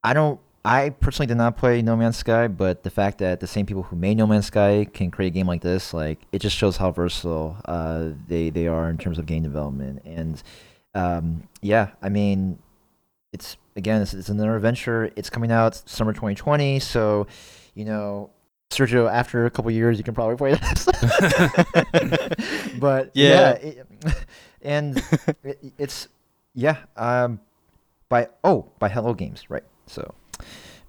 Speaker 5: I don't. I personally did not play No Man's Sky, but the fact that the same people who made No Man's Sky can create a game like this, like it just shows how versatile uh, they they are in terms of game development. And um, yeah, I mean, it's again, it's, it's another adventure. It's coming out summer 2020, so you know, Sergio, after a couple years, you can probably play this. *laughs* but yeah,
Speaker 4: Yeah.
Speaker 5: it, and it, it's yeah, um, by oh by Hello Games, right? So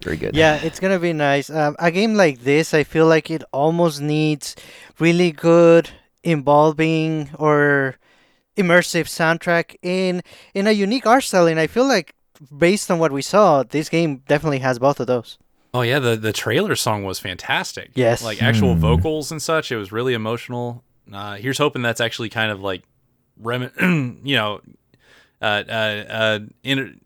Speaker 5: very good.
Speaker 4: Yeah, it's gonna be nice. Um, a game like this, I feel like it almost needs really good, involving or immersive soundtrack in in a unique art style, and I feel like based on what we saw, this game definitely has both of those.
Speaker 3: Oh yeah, the the trailer song was fantastic.
Speaker 4: Yes.
Speaker 3: like actual
Speaker 5: Hmm.
Speaker 3: vocals and such. It was really emotional. Uh, here's hoping that's actually kind of like, rem- *clears throat* you know, uh, uh, uh, in,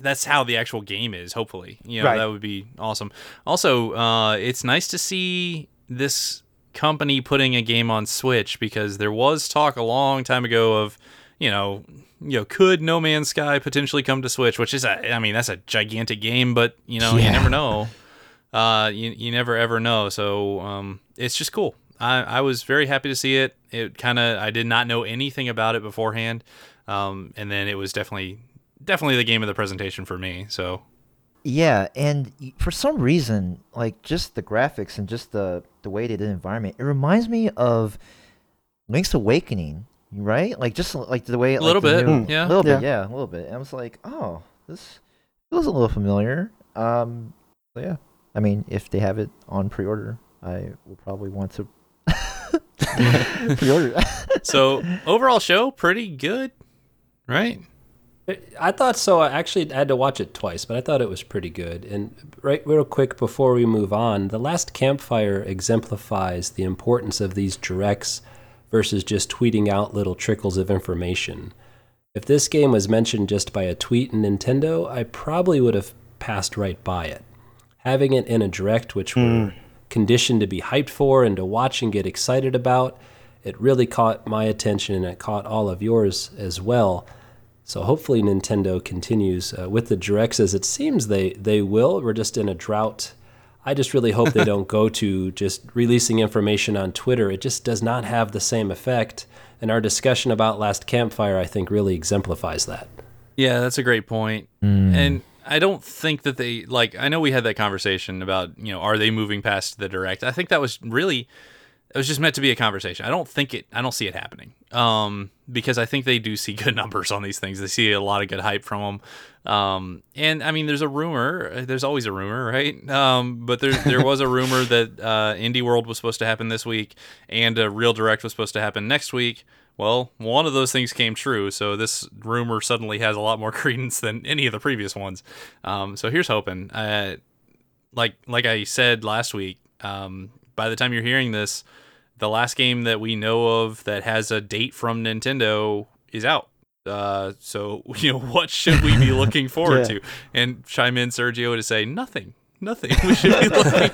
Speaker 3: that's how the actual game is. Hopefully, you know,
Speaker 4: Right.
Speaker 3: that would be awesome. Also, uh, it's nice to see this company putting a game on Switch because there was talk a long time ago of, you know, you know, could No Man's Sky potentially come to Switch? Which is, a, I mean, that's a gigantic game, but you know, you never know. Uh, you you never ever know. So um, it's just cool. I I was very happy to see it. It kind of I did not know anything about it beforehand, um, and then it was definitely definitely the game of the presentation for me. So
Speaker 5: Yeah, and for some reason, like just the graphics and just the the way they did the environment, it reminds me of Link's Awakening, right? Like just like the way
Speaker 3: A
Speaker 5: like,
Speaker 3: little
Speaker 5: the
Speaker 3: bit,
Speaker 5: new-
Speaker 3: yeah.
Speaker 5: a little bit,
Speaker 4: Yeah.
Speaker 5: yeah, a little bit. And I was like, oh, this feels a little familiar. Um, so yeah, I mean, if they have it on pre-order, I will probably want to *laughs* pre-order. *laughs*
Speaker 3: so overall show pretty good, right?
Speaker 6: I thought so. I actually had to watch it twice, but I thought it was pretty good. And right, real quick before we move on, the last campfire exemplifies the importance of these directs versus just tweeting out little trickles of information. If this game was mentioned just by a tweet in Nintendo, I probably would have passed right by it. Having it in a direct, which we're hmm. conditioned to be hyped for and to watch and get excited about, it really caught my attention and it caught all of yours as well. So hopefully Nintendo continues uh, with the directs as it seems they they will. We're just in a drought. I just really hope they *laughs* don't go to just releasing information on Twitter. It just does not have the same effect. And our discussion about Last Campfire, I think, really exemplifies that.
Speaker 3: Yeah, that's a great point. And I don't think that they like I know we had that conversation about, you know, are they moving past the direct? I think that was really it was just meant to be a conversation. I don't think it I don't see it happening. Um because I think they do see good *laughs* numbers on these things. They see a lot of good hype from them. Um and I mean there's a rumor, there's always a rumor, right? Um but there there was a *laughs* rumor that uh Indie World was supposed to happen this week and a real direct was supposed to happen next week. Well, one of those things came true, so this rumor suddenly has a lot more *laughs* credence than any of the previous ones. Um, so here's hoping. Uh, like like I said last week, um, by the time you're hearing this, the last game that we know of that has a date from Nintendo is out. Uh, so *laughs* you know what should we be *laughs* looking forward
Speaker 4: Yeah.
Speaker 3: to? And chime in Sergio to say nothing. Nothing. We should be looking.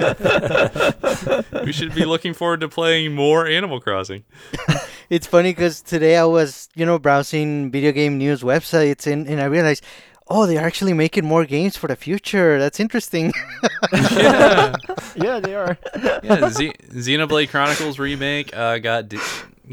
Speaker 3: *laughs* we should be looking forward to playing more Animal Crossing.
Speaker 4: It's funny because today I was, you know, browsing video game news websites and, and I realized, oh, they're actually making more games for the future. That's interesting. *laughs*
Speaker 3: Yeah. *laughs*
Speaker 5: yeah, they are.
Speaker 3: yeah, Z- Xenoblade Chronicles remake uh, got d-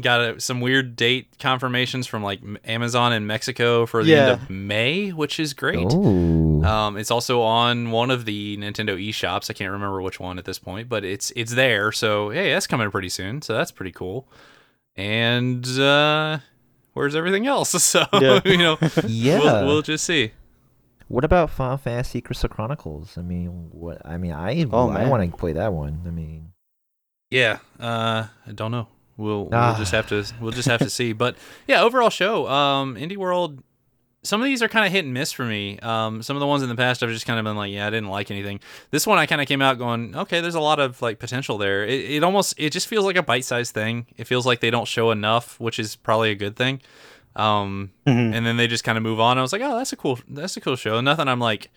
Speaker 3: got a, some weird date confirmations from like Amazon in Mexico for the end of May, which is great.
Speaker 5: Ooh.
Speaker 3: Um, it's also on one of the Nintendo eShops. I can't remember which one at this point, but it's it's there. So hey, that's coming pretty soon. So that's pretty cool. And uh, where's everything else? *laughs* So
Speaker 4: Yeah.
Speaker 3: you know,
Speaker 5: yeah.
Speaker 3: we'll, we'll just see.
Speaker 5: What about Final Fantasy Crystal Chronicles? I mean, what? I mean, I
Speaker 4: Oh,
Speaker 5: I want to play that one. I mean,
Speaker 3: Yeah, uh, I don't know. We'll
Speaker 5: Ah.
Speaker 3: we'll just have to we'll just have to see. But yeah, overall show, um, Indie World. Some of these are kind of hit and miss for me. Um, some of the ones in the past I've just kind of been like, yeah, I didn't like anything. This one I kind of came out going, okay, there's a lot of like potential there. It, it almost it just feels like a bite sized thing. It feels like they don't show enough, which is probably a good thing. Um,
Speaker 4: Mhm.
Speaker 3: and then they just kind of move on. I was like, oh, that's a cool, that's a cool show. Nothing I'm like,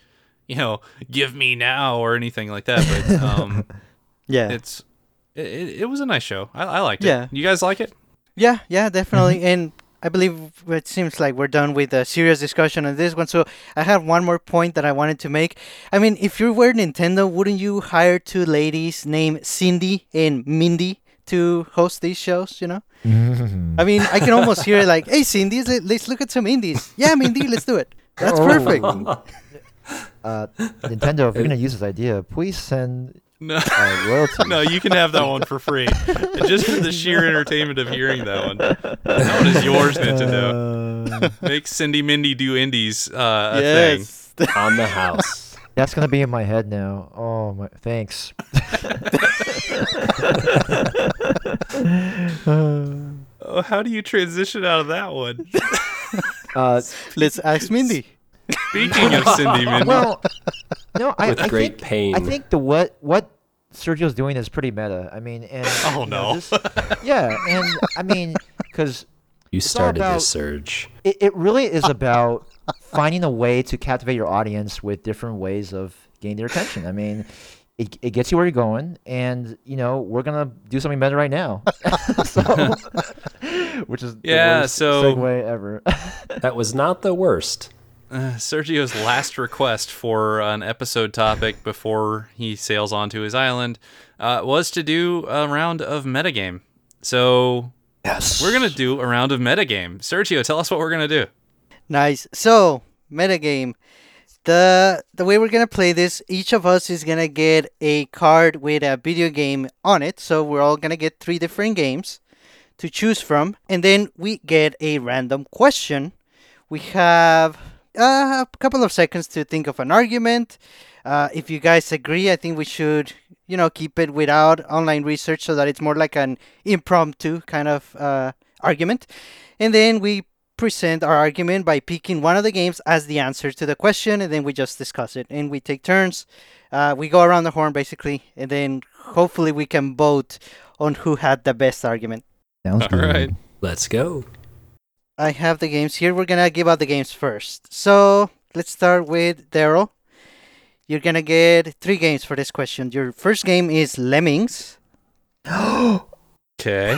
Speaker 3: you know, give me now or anything like that. But *laughs* um,
Speaker 4: Yeah.
Speaker 3: it's it, it, it was a nice show. I, I liked it.
Speaker 4: Yeah.
Speaker 3: You guys like it?
Speaker 4: Yeah, yeah, definitely. And I believe it seems like we're done with a serious discussion on this one. So I have one more point that I wanted to make. I mean, if you were Nintendo, wouldn't you hire two ladies named Cindy and Mindy to host these shows? You know, I mean, I can almost hear it like, "Hey, Cindy, let- let's look at some indies." Yeah, Mindy, let's do it. That's
Speaker 5: Oh.
Speaker 4: perfect. *laughs*
Speaker 5: Uh, Nintendo, if you're gonna use this idea, please send
Speaker 3: No.
Speaker 5: uh, royalties. *laughs*
Speaker 3: No, you can have that one for free, just for the sheer entertainment of hearing that one. That one is yours, Nintendo.
Speaker 5: Uh,
Speaker 3: Make Cindy Mindy do indies uh, a thing.
Speaker 4: yes.
Speaker 6: On the house.
Speaker 5: That's gonna be in my head now. Oh my, thanks. *laughs*
Speaker 3: Oh, how do you transition out of that one?
Speaker 5: uh, *laughs* *laughs*
Speaker 4: Let's ask Mindy.
Speaker 3: Speaking of Cindy Mindy,
Speaker 5: well, no, I,
Speaker 6: With
Speaker 5: I
Speaker 6: great
Speaker 5: think,
Speaker 6: pain.
Speaker 5: I think the what what Sergio's doing is pretty meta. I mean, and
Speaker 3: Oh,
Speaker 5: you know,
Speaker 3: no.
Speaker 5: this- yeah, and I mean, because
Speaker 6: you started
Speaker 5: about-
Speaker 6: this surge.
Speaker 5: it, it really is about finding a way to captivate your audience with different ways of getting their attention. I mean, it, it gets you where you're going, and you know we're gonna do something better right now. *laughs* so, *laughs* which is the
Speaker 3: Yeah,
Speaker 5: worst
Speaker 3: so-
Speaker 5: segue ever. *laughs*
Speaker 6: That was not the worst.
Speaker 3: uh, Sergio's last request for an episode topic before he sails onto his island uh, was to do a round of metagame. So
Speaker 5: yes,
Speaker 3: we're gonna do a round of metagame. Sergio, tell us what we're gonna do.
Speaker 4: Nice. So, metagame. The the way we're gonna play this, each of us is gonna get a card with a video game on it. So we're all gonna get three different games to choose from, and then we get a random question. We have uh, a couple of seconds to think of an argument. Uh, if you guys agree, I think we should, you know, keep it without online research so that it's more like an impromptu kind of uh, argument. And then we present our argument by picking one of the games as the answer to the question, and then we just discuss it. And we take turns. Uh, we go around the horn basically, and then hopefully we can vote on who had the best argument.
Speaker 5: sounds
Speaker 3: All
Speaker 5: good.
Speaker 3: right.
Speaker 6: Let's go.
Speaker 4: I have the games here. We're gonna give out the games first. So let's start with Daryl. You're gonna get three games for this question. Your first game is Lemmings. *gasps* *gasps*
Speaker 3: Okay.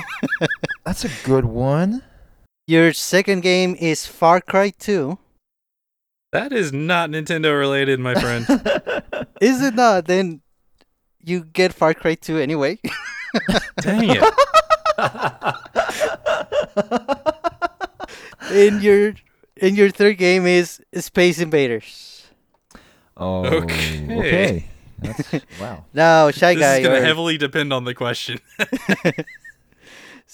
Speaker 5: That's a good one.
Speaker 4: Your second game is Far Cry 2.
Speaker 3: That is not Nintendo related, my friend. *laughs*
Speaker 4: Is it not? Then you get Far Cry 2 anyway. *laughs*
Speaker 3: Dang *laughs* it.
Speaker 4: and your and your third game is Space Invaders.
Speaker 5: oh,
Speaker 3: Okay.
Speaker 5: okay. That's, wow.
Speaker 4: Now, shy
Speaker 3: This is going to
Speaker 4: or-
Speaker 3: heavily depend on the question.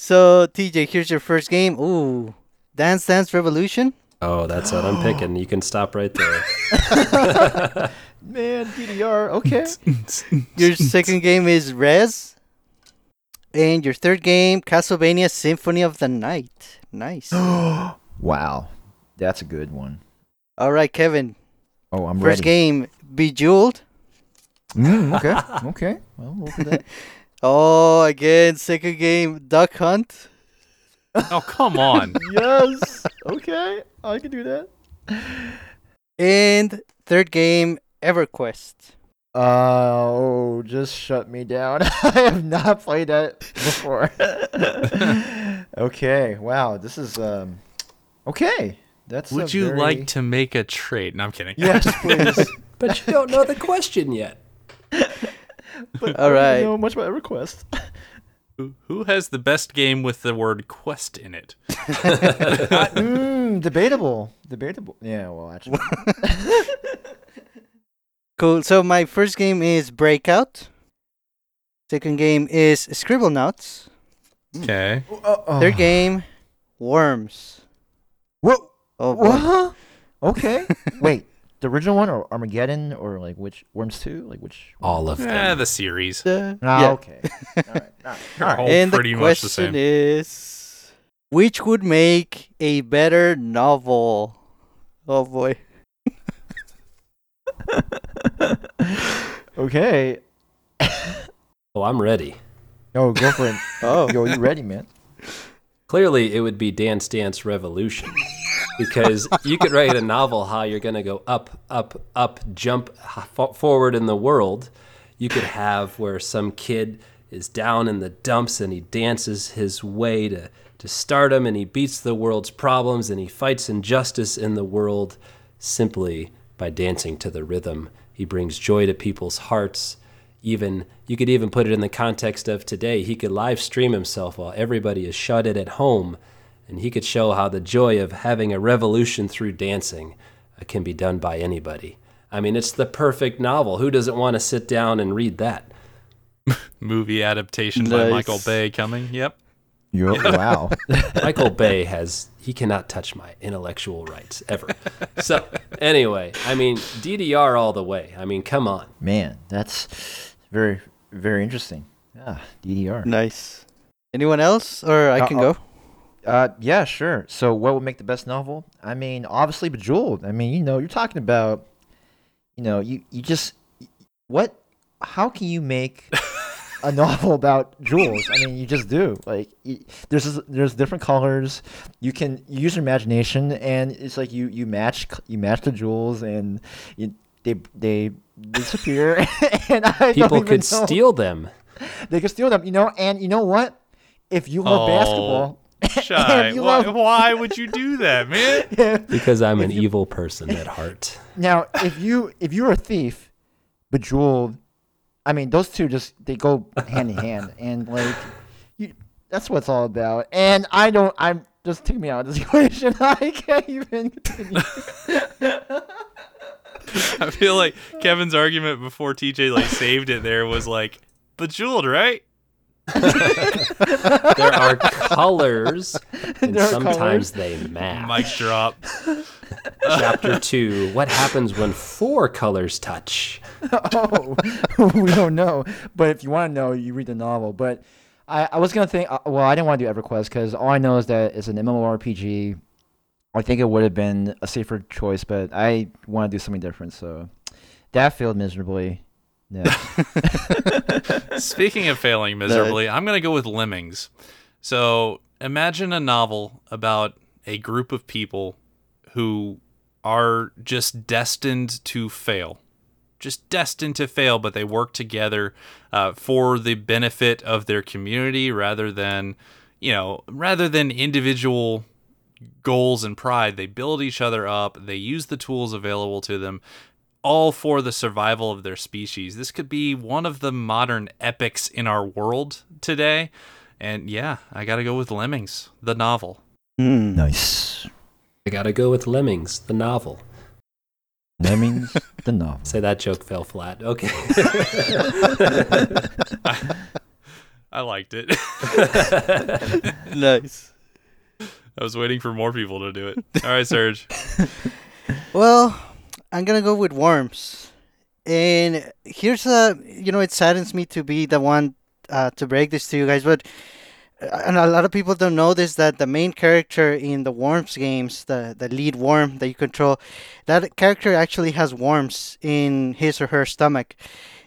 Speaker 4: So TJ, here's your first game. Ooh, Dance Dance Revolution.
Speaker 6: Oh, that's what I'm *gasps* picking. You can stop right there. *laughs*
Speaker 5: Man, DDR. Okay. *laughs*
Speaker 4: Your second game is Rez. And your third game, Castlevania Symphony of the Night. Nice. *gasps*
Speaker 5: wow, that's a good one.
Speaker 4: All right, Kevin.
Speaker 5: Oh, I'm
Speaker 4: First
Speaker 5: ready.
Speaker 4: game, Bejeweled.
Speaker 5: Mm, okay. Okay. Well, we'll do that. *laughs*
Speaker 4: Oh, again, second game, Duck Hunt.
Speaker 3: oh, come on. *laughs*
Speaker 5: yes. Okay. I can do that.
Speaker 4: And third game, EverQuest.
Speaker 5: Uh, oh, just shut me down. *laughs* I have not played that before. *laughs* okay. Wow. This is um. Okay. That's.
Speaker 3: Would you
Speaker 5: very-
Speaker 3: like to make a trade? No, I'm kidding.
Speaker 5: Yes, please.
Speaker 6: But you don't know the question yet. *laughs*
Speaker 5: but
Speaker 4: All
Speaker 5: I don't know much about EverQuest.
Speaker 3: Who, who has the best game with the word quest in it? *laughs* *laughs*
Speaker 5: mm, debatable. Debatable. Yeah. Well, actually.
Speaker 4: Cool. So my first game is Breakout. Second game is Scribble Scribblenauts.
Speaker 3: Okay.
Speaker 5: Uh,
Speaker 4: Third game, Worms.
Speaker 5: Whoa.
Speaker 4: Oh boy.
Speaker 5: What? Okay. Wait. The original one or Armageddon or like which Worms two? Like which?
Speaker 6: All of
Speaker 3: Eh,
Speaker 6: them.
Speaker 3: the series.
Speaker 4: Uh,
Speaker 5: Ah,
Speaker 4: yeah.
Speaker 5: okay. *laughs* All right. All right.
Speaker 3: They're all
Speaker 4: And
Speaker 3: pretty
Speaker 4: the
Speaker 3: much the
Speaker 4: question
Speaker 3: same.
Speaker 4: is, which would make a better novel? Oh boy. *laughs*
Speaker 5: Okay.
Speaker 6: Oh, I'm ready.
Speaker 5: Oh, girlfriend. *laughs*
Speaker 4: Oh.
Speaker 5: Yo, you ready, man?
Speaker 6: Clearly, it would be Dance Dance Revolution. Because you could write a novel how you're going to go up, up, up, jump forward in the world. You could have where some kid is down in the dumps and he dances his way to, to stardom and he beats the world's problems and he fights injustice in the world simply by dancing to the rhythm. He brings joy to people's hearts. Even you could even put it in the context of today. He could live stream himself while everybody is shut in at home, and he could show how the joy of having a revolution through dancing uh, can be done by anybody. I mean, it's the perfect novel. Who doesn't want to sit down and read that? *laughs*
Speaker 3: Movie adaptation by Michael Bay coming. Yep.
Speaker 5: You're, *laughs* wow. *laughs*
Speaker 6: Michael Bay has he cannot touch my intellectual rights ever. So anyway, I mean DDR all the way. I mean, come on.
Speaker 5: Man, that's very, very interesting. Yeah, DDR.
Speaker 4: Nice. Anyone else, or I
Speaker 5: Uh,
Speaker 4: can
Speaker 5: uh,
Speaker 4: go?
Speaker 5: Uh, yeah, sure. So, what would make the best novel? I mean, obviously, Bejeweled. I mean, you know, you're talking about, you know, you you just what? How can you make a *laughs* novel about jewels? I mean, you just do. Like, y there's there's different colors. You can use your imagination, and it's like you you match you match the jewels, and you, they they disappear. *laughs* and I
Speaker 6: People could
Speaker 5: know-
Speaker 6: steal them.
Speaker 5: They could steal them, you know. And you know what? If you love
Speaker 3: Oh.
Speaker 5: basketball.
Speaker 3: Shy. *laughs*
Speaker 5: you
Speaker 3: Why,
Speaker 5: love-
Speaker 3: why would you do that, man? *laughs*
Speaker 6: Because I'm an evil person at heart.
Speaker 5: Now, if you if you're a thief, bejeweled, I mean those two just they go hand in hand, *laughs* and like you, that's what it's all about. And I don't, I'm just take me out of this equation. I can't even continue.
Speaker 3: I feel like Kevin's argument before TJ like saved it there was like bejeweled, right? *laughs*
Speaker 6: There are colors, and
Speaker 5: There are
Speaker 6: sometimes they match.
Speaker 3: Mic drop. *laughs*
Speaker 6: Chapter two: What happens when four colors touch? *laughs*
Speaker 5: oh, we don't know. But if you want to know, you read the novel. But I, I was gonna think. Uh, well, I didn't want to do EverQuest because all I know is that it's an MMORPG. I think it would have been a safer choice, but I want to do something different. So that failed miserably. Yeah. *laughs*
Speaker 3: Speaking of failing miserably, I'm going to go with Lemmings. So imagine a novel about a group of people who are just destined to fail. Just destined to fail, but they work together uh, for the benefit of their community rather than, you know, rather than individual goals and pride. They build each other up, they use the tools available to them, all for the survival of their species. This could be one of the modern epics in our world today. And yeah, I got to go with Lemmings, the novel.
Speaker 4: Hmm.
Speaker 5: nice.
Speaker 6: I gotta go with Lemmings, the novel.
Speaker 5: That means *laughs* the novel.
Speaker 6: Say that joke fell flat. Okay. *laughs*
Speaker 3: I liked it. *laughs*
Speaker 4: Nice.
Speaker 3: I was waiting for more people to do it. All right, Serge.
Speaker 4: Well, I'm gonna go with worms. And here's a, you know, it saddens me to be the one uh, to break this to you guys, but uh, and a lot of people don't know this that the main character in the worms games, the the lead worm that you control, that character actually has worms in his or her stomach.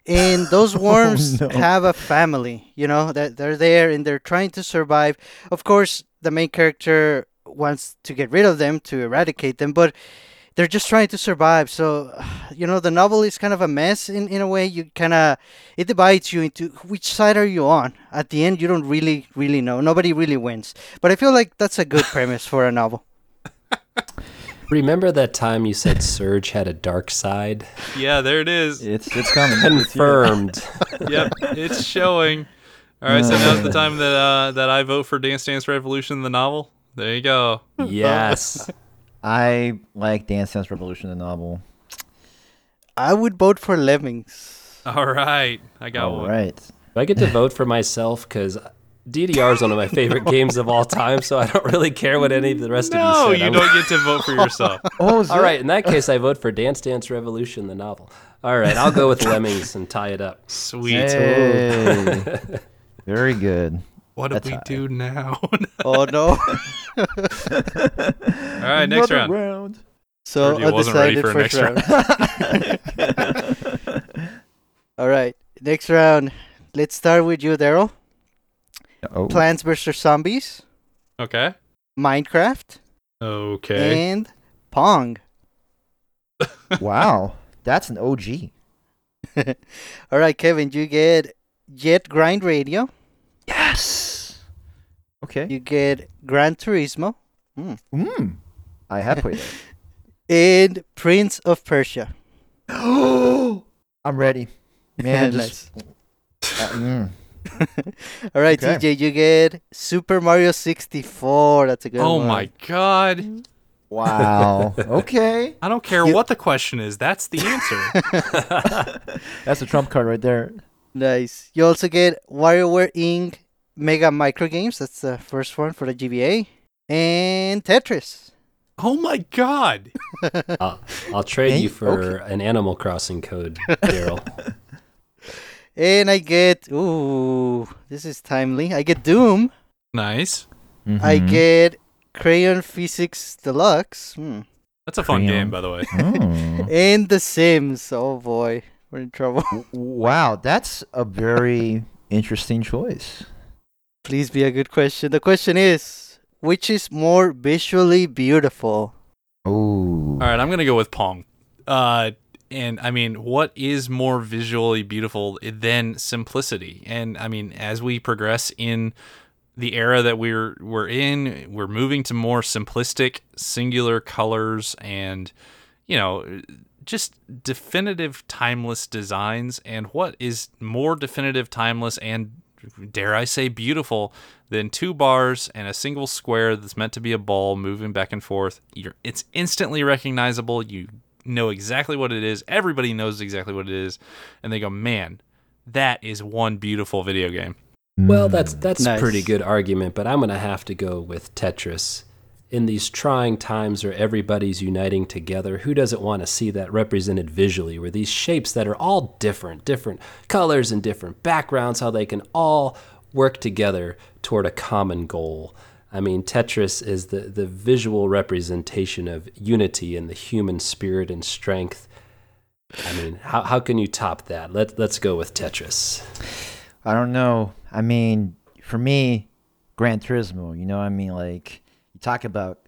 Speaker 4: And those *laughs* worms
Speaker 5: no.
Speaker 4: have a family, you know, that they're there and they're trying to survive. Of course, the main character wants to get rid of them to eradicate them, but they're just trying to survive. So, *sighs* you know, the novel is kind of a mess in, in a way. You kind of, it divides you into which side are you on. At the end, you don't really, really know. Nobody really wins. But I feel like that's a good premise for a novel. *laughs*
Speaker 6: Remember that time you said Surge had a dark side?
Speaker 3: Yeah, there it is.
Speaker 5: It's it's coming. *laughs*
Speaker 6: Confirmed. *laughs*
Speaker 3: Yep, it's showing. All right, so now's the time that uh, that I vote for Dance Dance Revolution, the novel. There you go.
Speaker 6: yes.
Speaker 5: I like Dance Dance Revolution, the novel.
Speaker 4: I would vote for Lemmings.
Speaker 3: All right, I got
Speaker 5: All
Speaker 3: one.
Speaker 5: right.
Speaker 6: Do I get to vote for myself? Because DDR is one of my favorite *laughs* games of all time, so I don't really care what any of the rest
Speaker 3: No,
Speaker 6: of you said.
Speaker 3: you
Speaker 6: I'm-
Speaker 3: don't get to vote for yourself. *laughs*
Speaker 5: Oh, is
Speaker 6: All
Speaker 5: it?
Speaker 6: right, in that case, I vote for Dance Dance Revolution, the novel. All right, I'll go with *laughs* Lemmings and tie it up.
Speaker 3: Sweet.
Speaker 5: Hey. Very good.
Speaker 3: What do we
Speaker 5: high.
Speaker 3: do now? *laughs*
Speaker 4: Oh, no. *laughs*
Speaker 3: All right, next round.
Speaker 5: round.
Speaker 4: so,
Speaker 3: Sergio wasn't ready
Speaker 4: undecided
Speaker 3: for
Speaker 4: first
Speaker 3: next
Speaker 4: round. *laughs* All right. Next round. Let's start with you, Daryl.
Speaker 5: Oh.
Speaker 4: Plants vs. Zombies.
Speaker 3: Okay.
Speaker 4: Minecraft,
Speaker 3: Okay.
Speaker 4: and Pong.
Speaker 5: wow, that's an OG.
Speaker 4: All right, Kevin, you get Jet Grind Radio.
Speaker 5: Yes. Okay.
Speaker 4: You get Gran Turismo
Speaker 5: Mm. I have played it. *laughs*
Speaker 4: and Prince of Persia.
Speaker 5: Oh, *gasps* I'm ready. Man,
Speaker 4: Nice.
Speaker 5: just, uh, mm. *laughs*
Speaker 4: All right,
Speaker 5: Okay.
Speaker 4: TJ, you get Super Mario 64. That's a good
Speaker 3: oh
Speaker 4: one.
Speaker 3: my god.
Speaker 5: Wow. *laughs* okay.
Speaker 3: I don't care
Speaker 4: You-
Speaker 3: what the question is. That's the answer.
Speaker 5: That's a trump card right there.
Speaker 4: Nice. You also get WarioWare Inc. Mega Micro Games. That's the first one for the GBA. And Tetris.
Speaker 3: oh my god. *laughs*
Speaker 6: I'll, I'll trade
Speaker 5: Hey,
Speaker 6: you for an Animal Crossing code, Daryl. *laughs*
Speaker 4: And I get, ooh, this is timely. I get Doom.
Speaker 3: Nice.
Speaker 4: I
Speaker 5: Mhm.
Speaker 4: get Crayon Physics Deluxe. Hmm.
Speaker 3: That's a fun
Speaker 5: Crayon.
Speaker 3: game, by the way.
Speaker 5: Mm. *laughs*
Speaker 4: And The Sims. Oh boy, we're in trouble.
Speaker 5: wow, that's a very interesting choice.
Speaker 4: Please be a good question. The question is, which is more visually beautiful?
Speaker 5: Oh.
Speaker 3: All right, I'm gonna go with Pong. Uh, and I mean, what is more visually beautiful than simplicity? And I mean, as we progress in the era that we're we're in, we're moving to more simplistic, singular colors, and you know, just definitive, timeless designs. And what is more definitive, timeless, and dare I say, beautiful than two bars and a single square that's meant to be a ball moving back and forth. You're, it's instantly recognizable. You know exactly what it is. Everybody knows exactly what it is, and they go, "Man, that is one beautiful video game."
Speaker 6: Well, that's that's a pretty good argument, but I'm gonna have to go with Tetris. In these trying times where everybody's uniting together, who doesn't want to see that represented visually? Where these shapes that are all different, different colors and different backgrounds, how they can all work together toward a common goal. I mean, Tetris is the, the visual representation of unity and the human spirit and strength. I mean, how, how can you top that? Let, let's go with Tetris.
Speaker 5: I don't know. I mean, for me, Gran Turismo. You know, I mean, like talk about,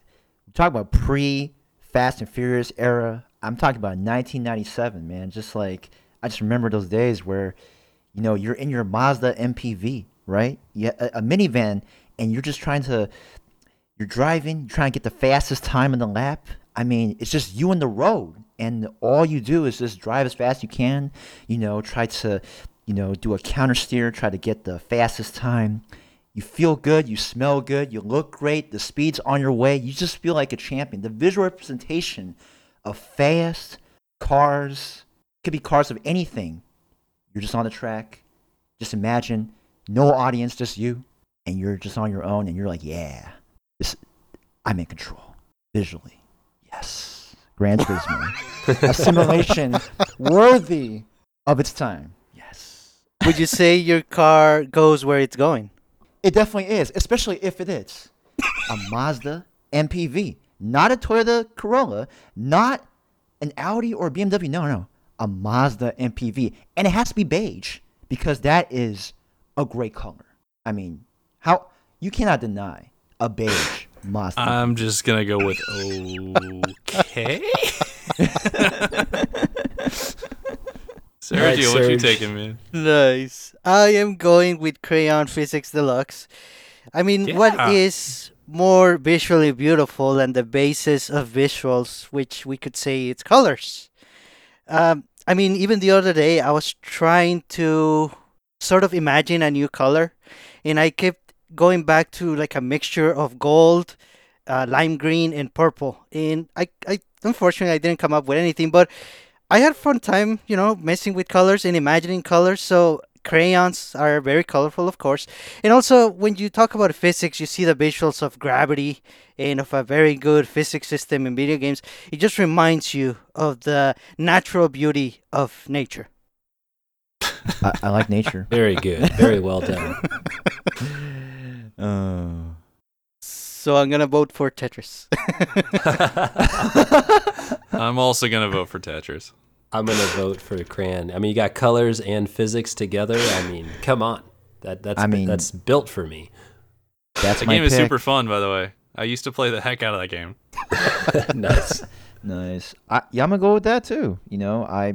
Speaker 5: talk about pre Fast and Furious era. I'm talking about 1997, man. Just like I just remember those days where, you know, you're in your Mazda MPV, right? Yeah, a, a minivan, and you're just trying to, you're driving, you're trying to get the fastest time in the lap. I mean, it's just you and the road, and all you do is just drive as fast as you can. You know, try to, you know, do a counter steer, try to get the fastest time. You feel good, you smell good, you look great, the speed's on your way. You just feel like a champion. The visual representation of fast cars could be cars of anything. You're just on the track. Just imagine no audience, just you, and you're just on your own, and you're like, yeah, this, I'm in control visually. Yes, Gran *laughs* Turismo, a simulation worthy of its time. Yes,
Speaker 4: Would you say your car goes where it's going?
Speaker 5: It definitely is, especially if it is a Mazda MPV, not a Toyota Corolla, not an Audi or BMW. No, no, a Mazda MPV, and it has to be beige because that is a great color. I mean, how you cannot deny a beige Mazda.
Speaker 3: I'm just gonna go with okay. *laughs* *laughs* Sergio,
Speaker 6: right,
Speaker 3: what you taking, man?
Speaker 4: Nice. I am going with Crayon Physics Deluxe. I mean, what
Speaker 3: Yeah.
Speaker 4: is more visually beautiful than the basis of visuals, which we could say it's colors? Um, I mean, even the other day, I was trying to sort of imagine a new color, and I kept going back to like a mixture of gold, uh, lime green, and purple. And I, I unfortunately, I didn't come up with anything, but I had fun time, you know, messing with colors and imagining colors. So crayons are very colorful, of course. And also, when you talk about physics, you see the visuals of gravity and of a very good physics system in video games. It just reminds you of the natural beauty of nature.
Speaker 5: I, I like nature. *laughs*
Speaker 6: Very good. Very well done.
Speaker 5: Uh, *laughs*
Speaker 4: So I'm gonna vote for Tetris. *laughs*
Speaker 3: I'm also gonna vote for Tetris.
Speaker 6: I'm gonna vote for Crayon. I mean, you got colors and physics together. I mean, come on, that that's
Speaker 5: I mean-
Speaker 6: that's built for me.
Speaker 5: That's
Speaker 3: The
Speaker 5: my
Speaker 3: game is super fun, by the way. I used to play the heck out of that game. *laughs* *laughs*
Speaker 6: nice.
Speaker 5: Nice. I, yeah, I'm gonna go with that too. You know, I,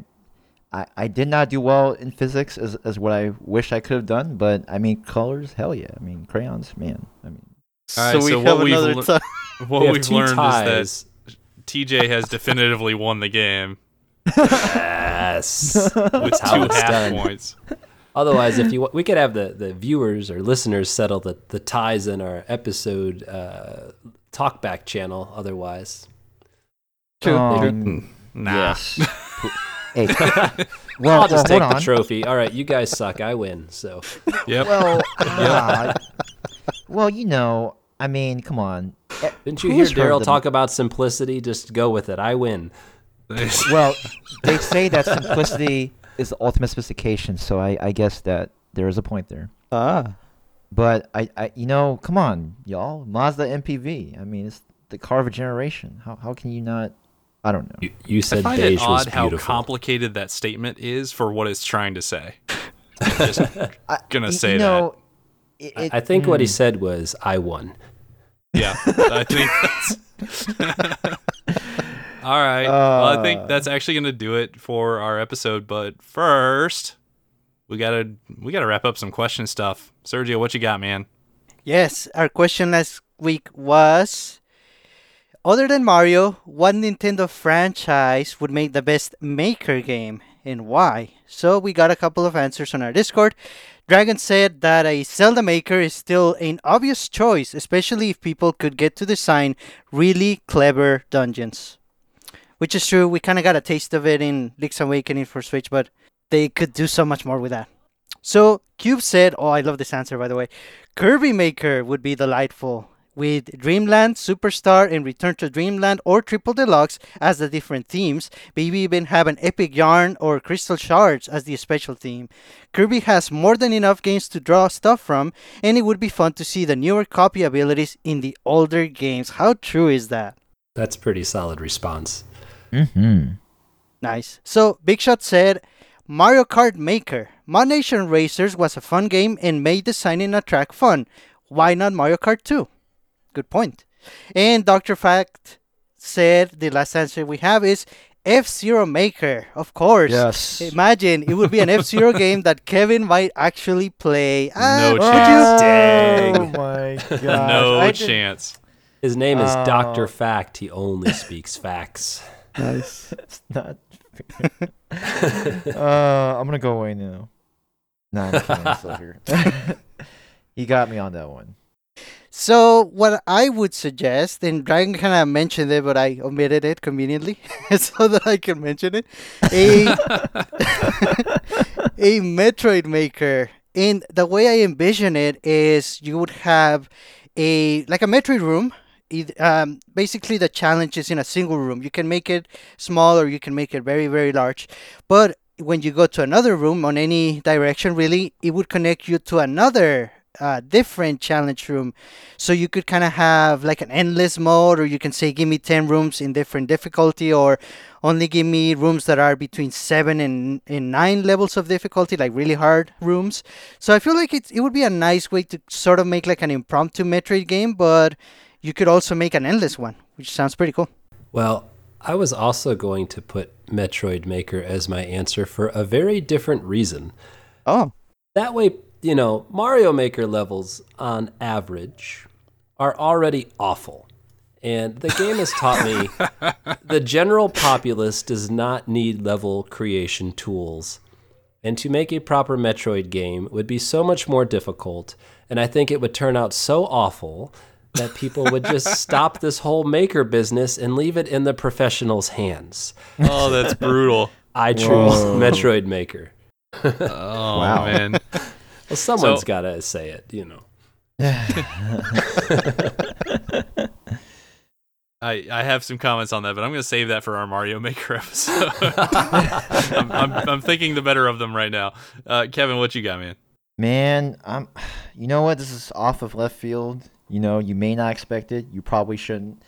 Speaker 5: I, I did not do well in physics as as what I wish I could have done, but I mean, colors, hell yeah. I mean, crayons, man. I mean,
Speaker 3: All right,
Speaker 4: so we
Speaker 3: so
Speaker 4: have
Speaker 3: what we've
Speaker 4: another
Speaker 3: lear- *laughs* What
Speaker 6: we have
Speaker 3: we've
Speaker 6: two
Speaker 3: learned is
Speaker 6: ties.
Speaker 3: that TJ has definitively won the game
Speaker 6: Yes. *laughs*
Speaker 3: with
Speaker 6: That's
Speaker 3: two half
Speaker 6: done.
Speaker 3: points.
Speaker 6: Otherwise, if you we could have the, the viewers or listeners settle the, the ties in our episode uh, talkback channel. Otherwise,
Speaker 4: True.
Speaker 5: um,
Speaker 3: Nah.
Speaker 5: yes. *laughs* hey, well,
Speaker 6: I'll just
Speaker 5: well,
Speaker 6: take the
Speaker 5: on.
Speaker 6: trophy. All right, you guys suck. I win. So
Speaker 3: Yep.
Speaker 5: Well, ah, well, you know, I mean, come on.
Speaker 6: Didn't you hear
Speaker 5: who's heard
Speaker 6: Daryl
Speaker 5: the-
Speaker 6: talk about simplicity? Just go with it. I win. *laughs*
Speaker 5: Well, they say that simplicity is the ultimate sophistication, so I, I guess that there is a point there.
Speaker 4: Ah.
Speaker 5: But I, I, you know, come on, y'all, Mazda MPV. I mean, it's the car of a generation. How how can you not? I don't know.
Speaker 6: You, you
Speaker 3: I
Speaker 6: said
Speaker 3: find
Speaker 6: beige
Speaker 3: it
Speaker 6: was
Speaker 3: odd how complicated that statement is for what it's trying to say. I'm *laughs* just gonna
Speaker 5: y-
Speaker 3: say
Speaker 5: you
Speaker 3: that.
Speaker 5: Know, it,
Speaker 6: I-
Speaker 5: it-
Speaker 6: I think what he
Speaker 5: mm.
Speaker 6: said was, "I won."
Speaker 3: Yeah, I *laughs* think that's. *laughs* All right. well, I think
Speaker 5: Uh.
Speaker 3: that's actually going to do it for our episode. But first, we gotta we gotta wrap up some question stuff. Sergio, what you got, man?
Speaker 4: Yes, our question last week was Other than Mario, what Nintendo franchise would make the best maker game and why? So we got a couple of answers on our Discord. Dragon said that a Zelda maker is still an obvious choice, especially if people could get to design really clever dungeons. Which is true, we kind of got a taste of it in Link's Awakening for Switch, but they could do so much more with that. So Cube said, "Oh, I love this answer by the way. Kirby Maker would be delightful with Dreamland, Superstar, and Return to Dreamland or Triple Deluxe as the different themes. Maybe even have an Epic Yarn or Crystal Shards as the special theme. Kirby has more than enough games to draw stuff from, and it would be fun to see the newer copy abilities in the older games. How true is that?
Speaker 6: That's pretty solid response.
Speaker 5: Mhm.
Speaker 4: Nice. So Big Shot said, Mario Kart Maker. ModNation Racers was a fun game and made designing a track fun. Why not Mario Kart 2? Good point. And Dr. Fact said the last answer we have is F Zero Maker. Of course.
Speaker 5: Yes.
Speaker 4: Imagine it would be an *laughs* F Zero game that Kevin might actually play. Ah,
Speaker 3: No
Speaker 4: would
Speaker 3: chance.
Speaker 6: Dang.
Speaker 5: Oh my *laughs* god.
Speaker 3: no
Speaker 5: I did-
Speaker 3: chance.
Speaker 6: His name is
Speaker 5: Oh.
Speaker 6: Doctor Fact. He only speaks facts. *laughs*
Speaker 5: Nice. it's not. uh, I'm gonna go away now. Nah, I'm. I'm still here. he got me on that one.
Speaker 4: So what I would suggest, and Dragon kind of mentioned it, but I omitted it conveniently *laughs* so that I can mention it. A *laughs* a Metroid Maker, and the way I envision it is you would have a like a Metroid room. Eith- Um, basically, the challenge is in a single room. You can make it small or you can make it very, very large. But when you go to another room on any direction, really, it would connect you to another uh, different challenge room. So you could kind of have like an endless mode, or you can say, give me 10 rooms in different difficulty, or only give me rooms that are between 7 and, and 9 levels of difficulty, like really hard rooms. So I feel like it, it would be a nice way to sort of make like an impromptu Metroid game, but you could also make an endless one, which sounds pretty cool.
Speaker 6: Well, I was also going to put Metroid Maker as my answer for a very different reason.
Speaker 4: Oh,
Speaker 6: That way, you know, Mario Maker levels on average are already awful. And the game has taught me *laughs* the general populace does not need level creation tools. And to make a proper Metroid game would be so much more difficult. And I think it would turn out so awful that people would just *laughs* stop this whole maker business and leave it in the professionals' hands.
Speaker 3: Oh, that's brutal. *laughs*
Speaker 6: I choose Metroid Maker.
Speaker 3: Oh
Speaker 5: Wow.
Speaker 3: man.
Speaker 6: Well, someone's
Speaker 3: So-
Speaker 6: got to say it, you know. *laughs*
Speaker 3: I, I have some comments on that, but I'm going to save that for our Mario Maker episode. *laughs* I'm, I'm, I'm thinking the better of them right now. Uh, Kevin, what you got, man?
Speaker 5: Man, I'm. You know what? This is off of left field. You know, you may not expect it. You probably shouldn't.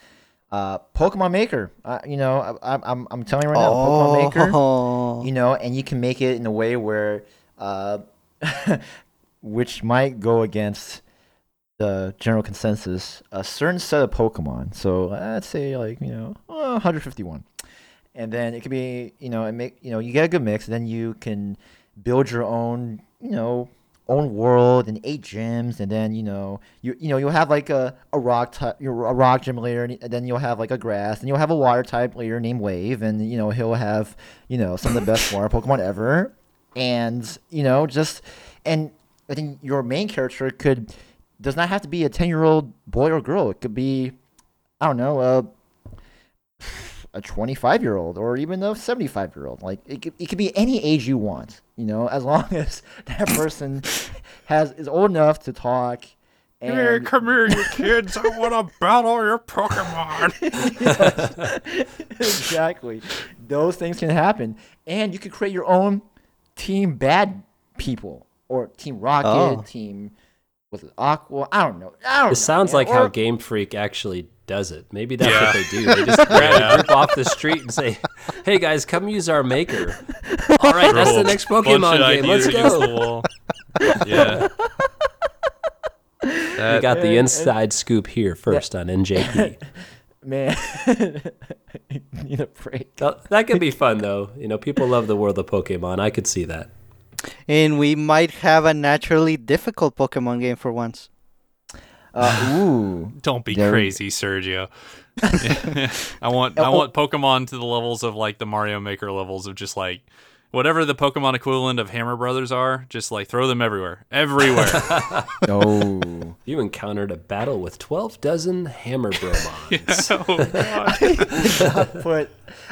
Speaker 5: Uh, Pokemon Maker. Uh, you know, I, I'm I'm I'm telling you right now, Pokemon Maker.
Speaker 4: Oh.
Speaker 5: You know, and you can make it in a way where, uh, *laughs* which might go against the general consensus, a certain set of Pokemon. So let's say like you know uh, 151, and then it could be you know and make you know you get a good mix. Then you can build your own you know own world and eight gyms, and then you know you you know you'll have like a, a rock type, a rock gym leader, and then you'll have like a grass, and you'll have a water type leader named Wave, and you know he'll have you know some of the best water Pokemon ever, and you know just and I think your main character could does not have to be a ten year old boy or girl. It could be I don't know a a 25 year old or even a 75 year old like it could, it could be any age you want you know as long *laughs* as that person has is old enough to talk and
Speaker 3: come here, you kids! I want to battle your Pokemon. *laughs* *laughs*
Speaker 5: exactly those things can happen and you could create your own team bad people or team rocket
Speaker 4: Oh.
Speaker 5: team with aqua i don't know i don't
Speaker 6: This
Speaker 5: know,
Speaker 6: sounds
Speaker 5: man.
Speaker 6: like how Game Freak actually does it. Maybe that's
Speaker 3: Yeah.
Speaker 6: what they do. They just *laughs* grab a group off the street and say, "Hey guys, come use our maker." All right, that's the next
Speaker 3: Bunch
Speaker 6: Pokemon
Speaker 3: of
Speaker 6: game. Let's
Speaker 3: ideas against the
Speaker 6: go.
Speaker 3: Yeah.
Speaker 6: We
Speaker 3: That-
Speaker 6: got the
Speaker 5: and-
Speaker 6: inside scoop here first on NJP. *laughs*
Speaker 5: man *laughs* need a break
Speaker 6: That, that could be fun though. You know, people love the world of Pokemon. I could see that.
Speaker 4: And we might have a naturally difficult Pokemon game for once.
Speaker 5: uh, ooh *laughs*
Speaker 3: Don't be
Speaker 5: There-
Speaker 3: crazy, Sergio. *laughs* I want I
Speaker 5: Oh.
Speaker 3: want Pokemon to the levels of like the Mario Maker levels of just like whatever the Pokemon equivalent of Hammer Brothers are, just like throw them everywhere. Everywhere. *laughs*
Speaker 5: oh
Speaker 6: You encountered a battle with 12 dozen Hammer Bromons.
Speaker 3: oh, God.
Speaker 5: I put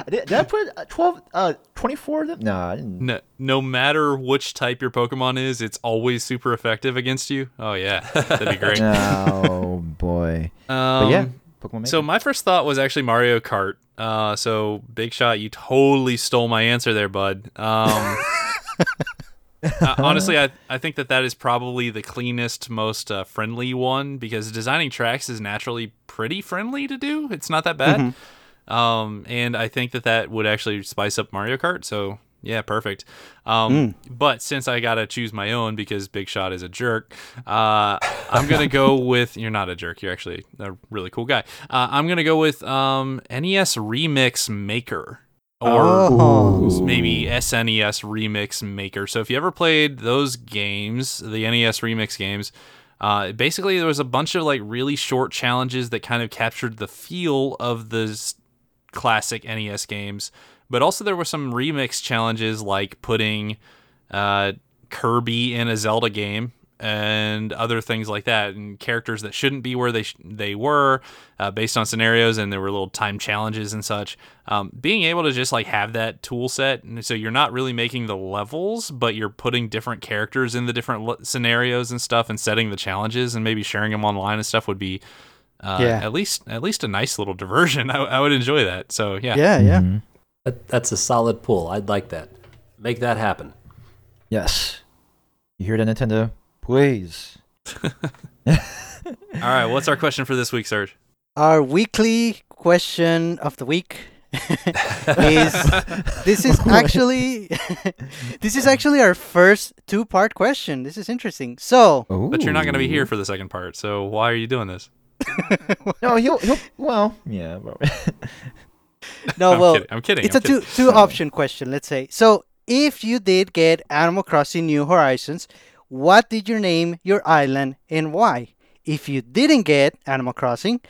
Speaker 5: did, did i put uh, 12 uh 24 of them no i didn't
Speaker 3: no, no matter which type your Pokemon is, it's always super effective against you. Oh yeah, *laughs* that'd be great. *laughs*
Speaker 5: oh boy
Speaker 3: Um,
Speaker 5: but yeah pokemon
Speaker 3: So my first thought was actually Mario Kart. Uh, so Big Shot, you totally stole my answer there, bud. Um, *laughs* uh, honestly, I I think that that is probably the cleanest, most uh, friendly one because designing tracks is naturally pretty friendly to do. It's not that bad. Um, and I think that that would actually spice up Mario Kart. So yeah, perfect. Um, but since I gotta choose my own because Big Shot is a jerk, uh, I'm gonna go *laughs* with. You're not a jerk. You're actually a really cool guy. Uh, I'm gonna go with um, NES Remix Maker. Or
Speaker 4: Oh.
Speaker 3: maybe SNES Remix Maker. So if you ever played those games, the NES Remix games, uh, basically there was a bunch of like really short challenges that kind of captured the feel of the classic NES games. But also there were some remix challenges like putting uh, Kirby in a Zelda game and other things like that, and characters that shouldn't be where they sh- they were, uh, based on scenarios, and there were little time challenges and such. Um, being able to just like have that tool set, and so you're not really making the levels, but you're putting different characters in the different scenarios and stuff, and setting the challenges, and maybe sharing them online and stuff would be. Uh,
Speaker 4: Yeah.
Speaker 3: At least, at least a nice little diversion. *laughs* I, I would enjoy that. So yeah.
Speaker 4: Yeah, yeah.
Speaker 5: Mhm.
Speaker 6: That, that's a solid pull. I'd like that. Make that happen.
Speaker 5: yes you hear that nintendo please *laughs*
Speaker 3: All right. What's our question for this week, Serge?
Speaker 4: Our weekly question of the week *laughs* is this is actually this is actually our first two-part question. This is interesting. So,
Speaker 3: But you're not going to be here for the second part. So why are you doing this? *laughs*
Speaker 5: no he'll he'll well yeah *laughs*
Speaker 4: no,
Speaker 3: I'm
Speaker 4: well,
Speaker 3: kidding. I'm kidding.
Speaker 4: it's
Speaker 3: I'm
Speaker 4: a two
Speaker 3: kidding.
Speaker 4: two option question, let's say. So, if you did get Animal Crossing New Horizons, what did you name your island and why? If you didn't get Animal Crossing,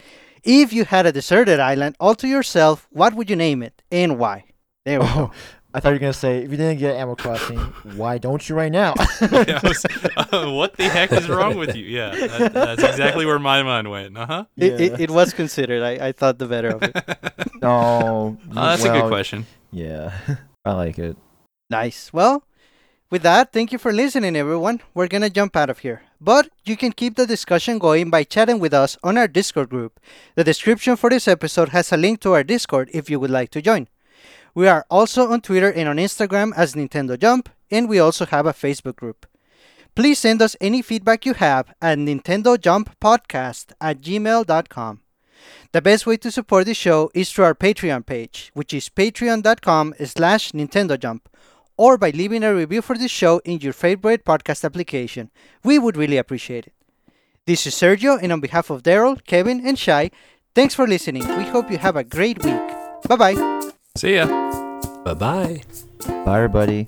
Speaker 4: if you had a deserted island all to yourself, what would you name it and why? There we
Speaker 5: oh, go. I thought you were gonna say if you didn't get animal crossing why don't you right now *laughs*
Speaker 3: Yeah, was- uh, what the heck is wrong with you? Yeah, that, that's exactly where my mind went. Uh huh.
Speaker 4: It,
Speaker 5: Yeah.
Speaker 4: it, it was considered. I, I thought the better of it. *laughs*
Speaker 5: no
Speaker 3: that's a good question.
Speaker 5: yeah *laughs* i like it
Speaker 4: Nice. Well, with that, thank you for listening, everyone. We're gonna jump out of here. But you can keep the discussion going by chatting with us on our Discord group. The description for this episode has a link to our Discord if you would like to join. We are also on Twitter and on Instagram as Nintendo Jump, and we also have a Facebook group. Please send us any feedback you have at Nintendo Jump Podcast at gmail.com. The best way to support the show is through our Patreon page, which is patreon.com slash Nintendo Jump, or by leaving a review for the show in your favorite podcast application. We would really appreciate it. This is Sergio, and on behalf of Daryl, Kevin, and Shai, thanks for listening. We hope you have a great week. Bye bye.
Speaker 3: See ya.
Speaker 6: Bye bye.
Speaker 5: Bye, everybody.